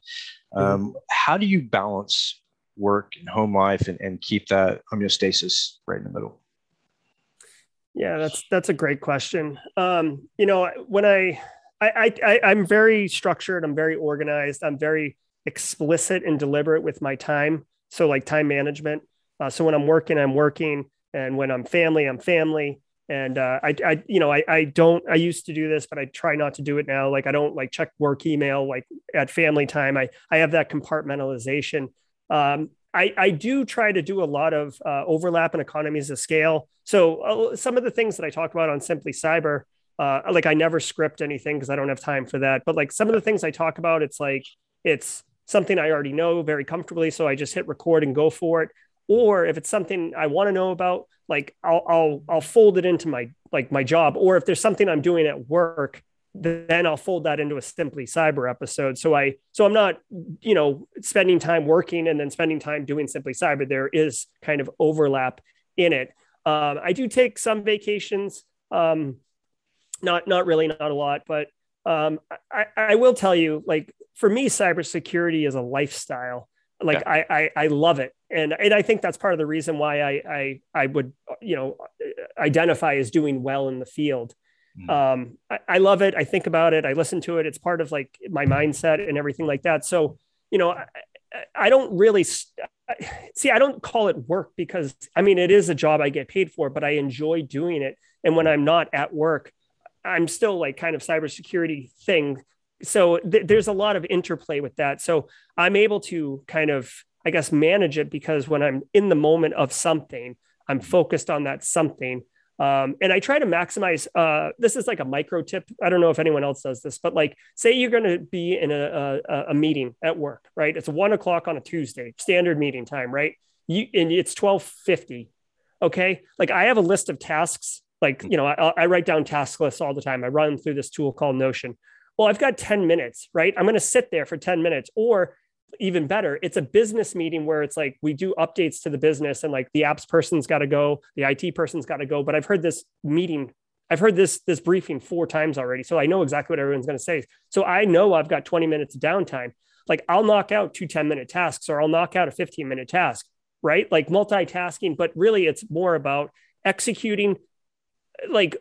Um, mm-hmm. how do you balance work and home life and, and keep that homeostasis right in the middle? Yeah, that's that's a great question. Um, you know, when I, I I I'm very structured, I'm very organized, I'm very explicit and deliberate with my time. So like time management. Uh, so when I'm working, I'm working, and when I'm family, I'm family and uh, I, I, you know, I, I don't. I used to do this, but I try not to do it now. Like I don't like check work email like at family time. I, I have that compartmentalization. Um, I, I do try to do a lot of uh, overlap and economies of scale. So uh, some of the things that I talk about on Simply Cyber, uh, like I never script anything because I don't have time for that. But like some of the things I talk about, it's like it's something I already know very comfortably, so I just hit record and go for it or if it's something I want to know about, like I'll I'll I'll fold it into my like my job. Or if there's something I'm doing at work, then I'll fold that into a simply cyber episode. So I so I'm not, you know, spending time working and then spending time doing simply cyber. There is kind of overlap in it. Um, I do take some vacations, um, not not really, not a lot, but um, I, I will tell you, like for me, cybersecurity is a lifestyle. Like yeah. I, I, I love it, and and I think that's part of the reason why I I I would you know identify as doing well in the field. Mm. Um, I, I love it. I think about it. I listen to it. It's part of like my mindset and everything like that. So you know, I, I don't really see. I don't call it work because I mean it is a job I get paid for, but I enjoy doing it. And when I'm not at work, I'm still like kind of cybersecurity thing so th- there's a lot of interplay with that. So I'm able to kind of, I guess, manage it because when I'm in the moment of something, I'm focused on that something. Um, and I try to maximize. Uh, this is like a micro tip. I don't know if anyone else does this, but like, say you're going to be in a, a, a meeting at work, right? It's one o'clock on a Tuesday, standard meeting time, right? You and it's twelve fifty. Okay, like I have a list of tasks. Like you know, I, I write down task lists all the time. I run through this tool called Notion well, I've got 10 minutes, right? I'm going to sit there for 10 minutes. Or even better, it's a business meeting where it's like we do updates to the business and like the apps person's got to go, the IT person's got to go. But I've heard this meeting, I've heard this this briefing four times already. So I know exactly what everyone's going to say. So I know I've got 20 minutes of downtime. Like I'll knock out two 10 minute tasks or I'll knock out a 15 minute task, right? Like multitasking, but really it's more about executing like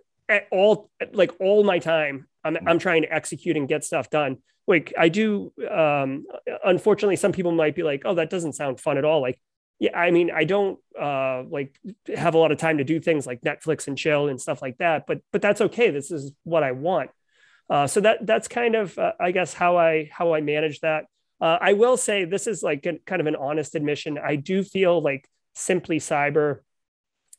all like all my time I'm, I'm trying to execute and get stuff done. Like I do, um, unfortunately, some people might be like, oh, that doesn't sound fun at all. Like, yeah, I mean, I don't uh, like have a lot of time to do things like Netflix and chill and stuff like that, but, but that's okay. This is what I want. Uh, so that, that's kind of, uh, I guess, how I, how I manage that. Uh, I will say this is like a, kind of an honest admission. I do feel like simply cyber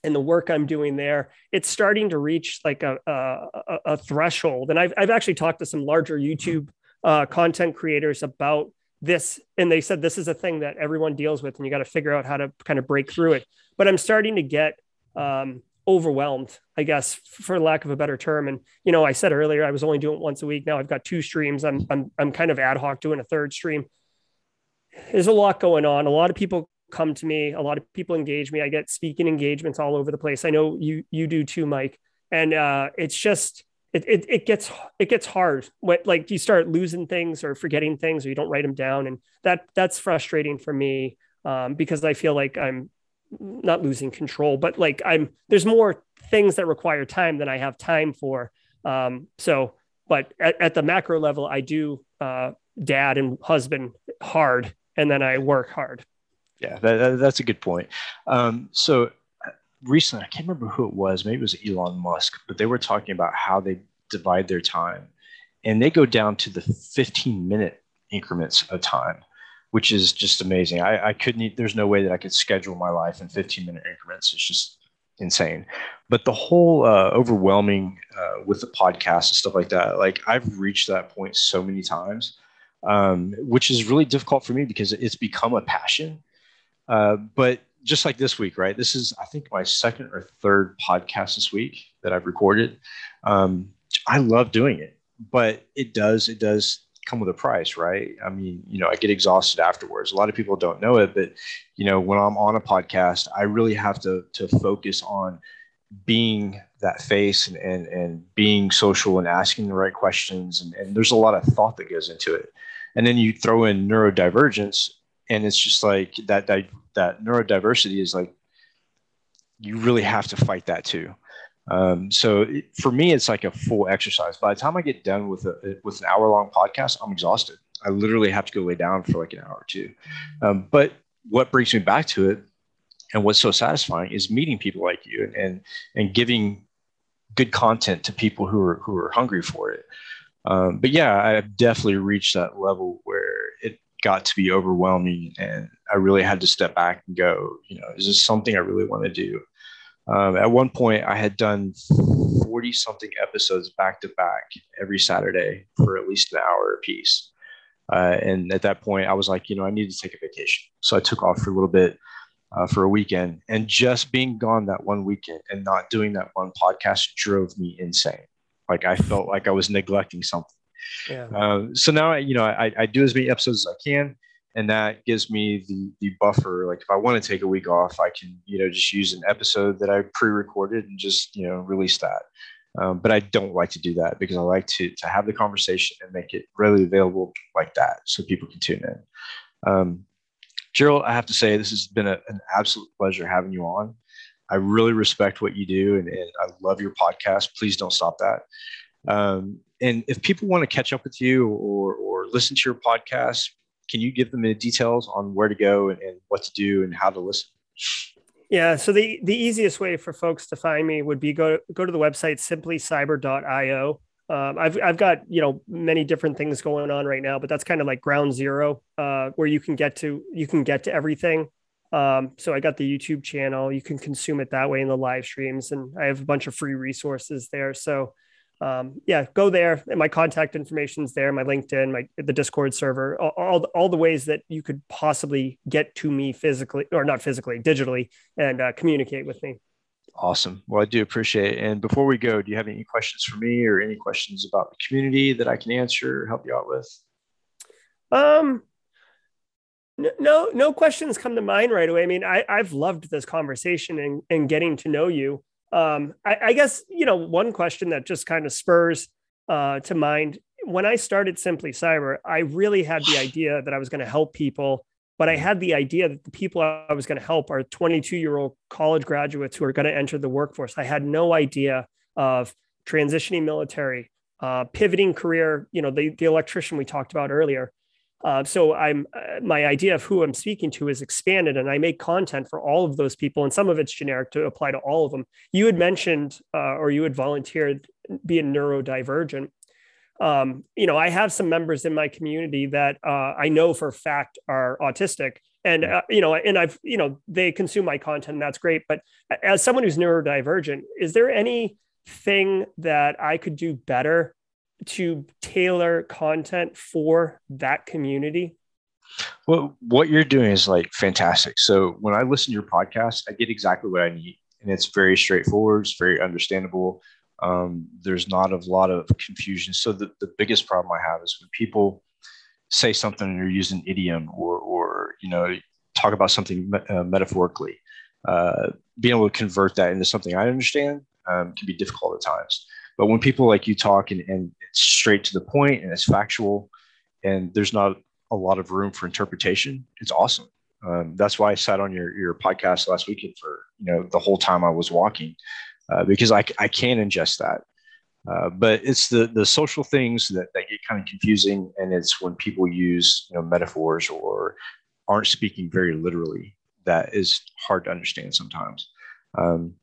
and the work I'm doing there, it's starting to reach like a, a, a threshold. And I've, I've actually talked to some larger YouTube uh, content creators about this. And they said this is a thing that everyone deals with and you got to figure out how to kind of break through it. But I'm starting to get um, overwhelmed, I guess, for lack of a better term. And, you know, I said earlier, I was only doing it once a week. Now I've got two streams. I'm, I'm, I'm kind of ad hoc doing a third stream. There's a lot going on. A lot of people come to me. A lot of people engage me. I get speaking engagements all over the place. I know you you do too, Mike. And uh, it's just it, it it gets it gets hard like you start losing things or forgetting things or you don't write them down, and that that's frustrating for me um, because I feel like I'm not losing control, but like I'm there's more things that require time than I have time for. Um, so, but at, at the macro level, I do uh, dad and husband hard, and then I work hard. Yeah, that, that, that's a good point. Um, so recently, I can't remember who it was. Maybe it was Elon Musk, but they were talking about how they divide their time, and they go down to the 15 minute increments of time which is just amazing. I, I couldn't, there's no way that I could schedule my life in 15 minute increments. It's just insane. But the whole uh, overwhelming uh, with the podcast and stuff like that, like I've reached that point so many times, um, which is really difficult for me because it's become a passion. Uh, but just like this week, right? This is, I think, my second or third podcast this week that I've recorded. Um, I love doing it, but it does, it does come with a price, right? I mean, you know, I get exhausted afterwards. A lot of people don't know it, but you know, when I'm on a podcast, I really have to to focus on being that face and and, and being social and asking the right questions. And, and there's a lot of thought that goes into it. And then you throw in neurodivergence, and it's just like that that that neurodiversity is like you really have to fight that too. Um, so it, for me, it's like a full exercise. By the time I get done with a with an hour long podcast, I'm exhausted. I literally have to go lay down for like an hour or two. Um, but what brings me back to it, and what's so satisfying, is meeting people like you and and, and giving good content to people who are who are hungry for it. Um, but yeah, I've definitely reached that level where got to be overwhelming, and I really had to step back and go, you know, is this something I really want to do? Um, at one point, I had done 40 something episodes back to back every Saturday for at least an hour a piece. Uh, and at that point, I was like, you know, I need to take a vacation. So I took off for a little bit uh, for a weekend. And just being gone that one weekend and not doing that one podcast drove me insane. Like I felt like I was neglecting something. Yeah. Uh, so now, you know, I, I do as many episodes as I can and that gives me the the buffer. Like if i want to take a week off i can you know just use an episode that i pre-recorded and just you know release that. Um, but i don't like to do that because i like to to have the conversation and make it readily available like that so people can tune in. Um, gerald i have to say this has been a, an absolute pleasure having you on. I really respect what you do and, and i love your podcast. Please don't stop that. Um, and if people want to catch up with you or or listen to your podcast can you give them the details on where to go and, and what to do and how to listen? Yeah, so the the easiest way for folks to find me would be go go to the website simplycyber.io. Um, I've I've got you know many different things going on right now, but that's kind of like ground zero uh, where you can get to you can get to everything. Um, so I got the YouTube channel. You can consume it that way in the live streams, and I have a bunch of free resources there. So um, yeah, go there. And my contact information is there, my LinkedIn, my the Discord server, all, all, all, the ways that you could possibly get to me physically or not physically, digitally, and uh, communicate with me. Awesome. Well, I do appreciate it. And before we go, do you have any questions for me or any questions about the community that I can answer or help you out with? Um, no, no questions come to mind right away. I mean, I, I've loved this conversation and, and getting to know you. Um, I, I, guess you know one question that just kind of spurs uh, to mind when I started Simply Cyber, I really had the (sighs) idea that I was going to help people, but I had the idea that the people I was going to help are 22 year old college graduates who are going to enter the workforce. I had no idea of transitioning military, uh, pivoting career. You know, the the electrician we talked about earlier. Uh, so I'm uh, my idea of who I'm speaking to is expanded, and I make content for all of those people, and some of it's generic to apply to all of them. You had mentioned, uh, or you had volunteered being neurodivergent. Um, you know, I have some members in my community that uh, I know for a fact are autistic, and uh, you know, and I've you know they consume my content, and that's great. But as someone who's neurodivergent, is there anything that I could do better to tailor content for that community? Well, what you're doing is like fantastic. So when I listen to your podcast, I get exactly what I need, and it's very straightforward. It's very understandable. Um, there's not a lot of confusion. So the, the biggest problem I have is when people say something and they're using idiom or or you know talk about something uh, metaphorically. Uh, being able to convert that into something I understand um, can be difficult at times. But when people like you talk and, and it's straight to the point and it's factual, and there's not a lot of room for interpretation, it's awesome. Um, that's why I sat on your your podcast last weekend for you know the whole time I was walking, uh, because I I can ingest that. Uh, but it's the the social things that, that get kind of confusing, and it's when people use you know metaphors or aren't speaking very literally that is hard to understand sometimes. Um,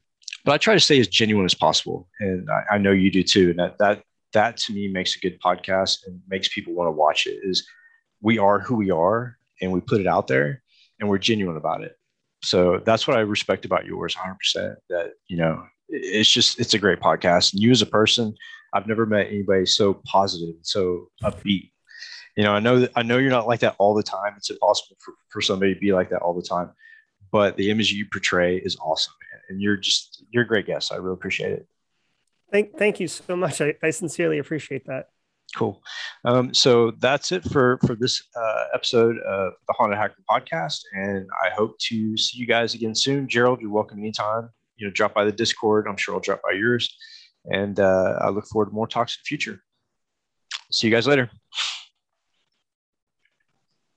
but I try to stay as genuine as possible, and I, I, know you do too. And that that that to me makes a good podcast and makes people want to watch it. Is we are who we are, and we put it out there, and we're genuine about it. So that's what I respect about yours, 100. percent That you know, it's just it's a great podcast. And you as a person, I've never met anybody so positive, so upbeat. You know, I know that I know you're not like that all the time. It's impossible for, for somebody to be like that all the time but the image you portray is awesome, man. and you're just you're a great guest. I really appreciate it. Thank thank you so much. I, I sincerely appreciate that. Cool. Um, so that's it for for this uh, episode of the Haunted Hacker podcast, and I hope to see you guys again soon. Gerald, you're welcome anytime. You know, drop by the Discord. I'm sure I'll drop by yours, and uh, I look forward to more talks in the future. See you guys later.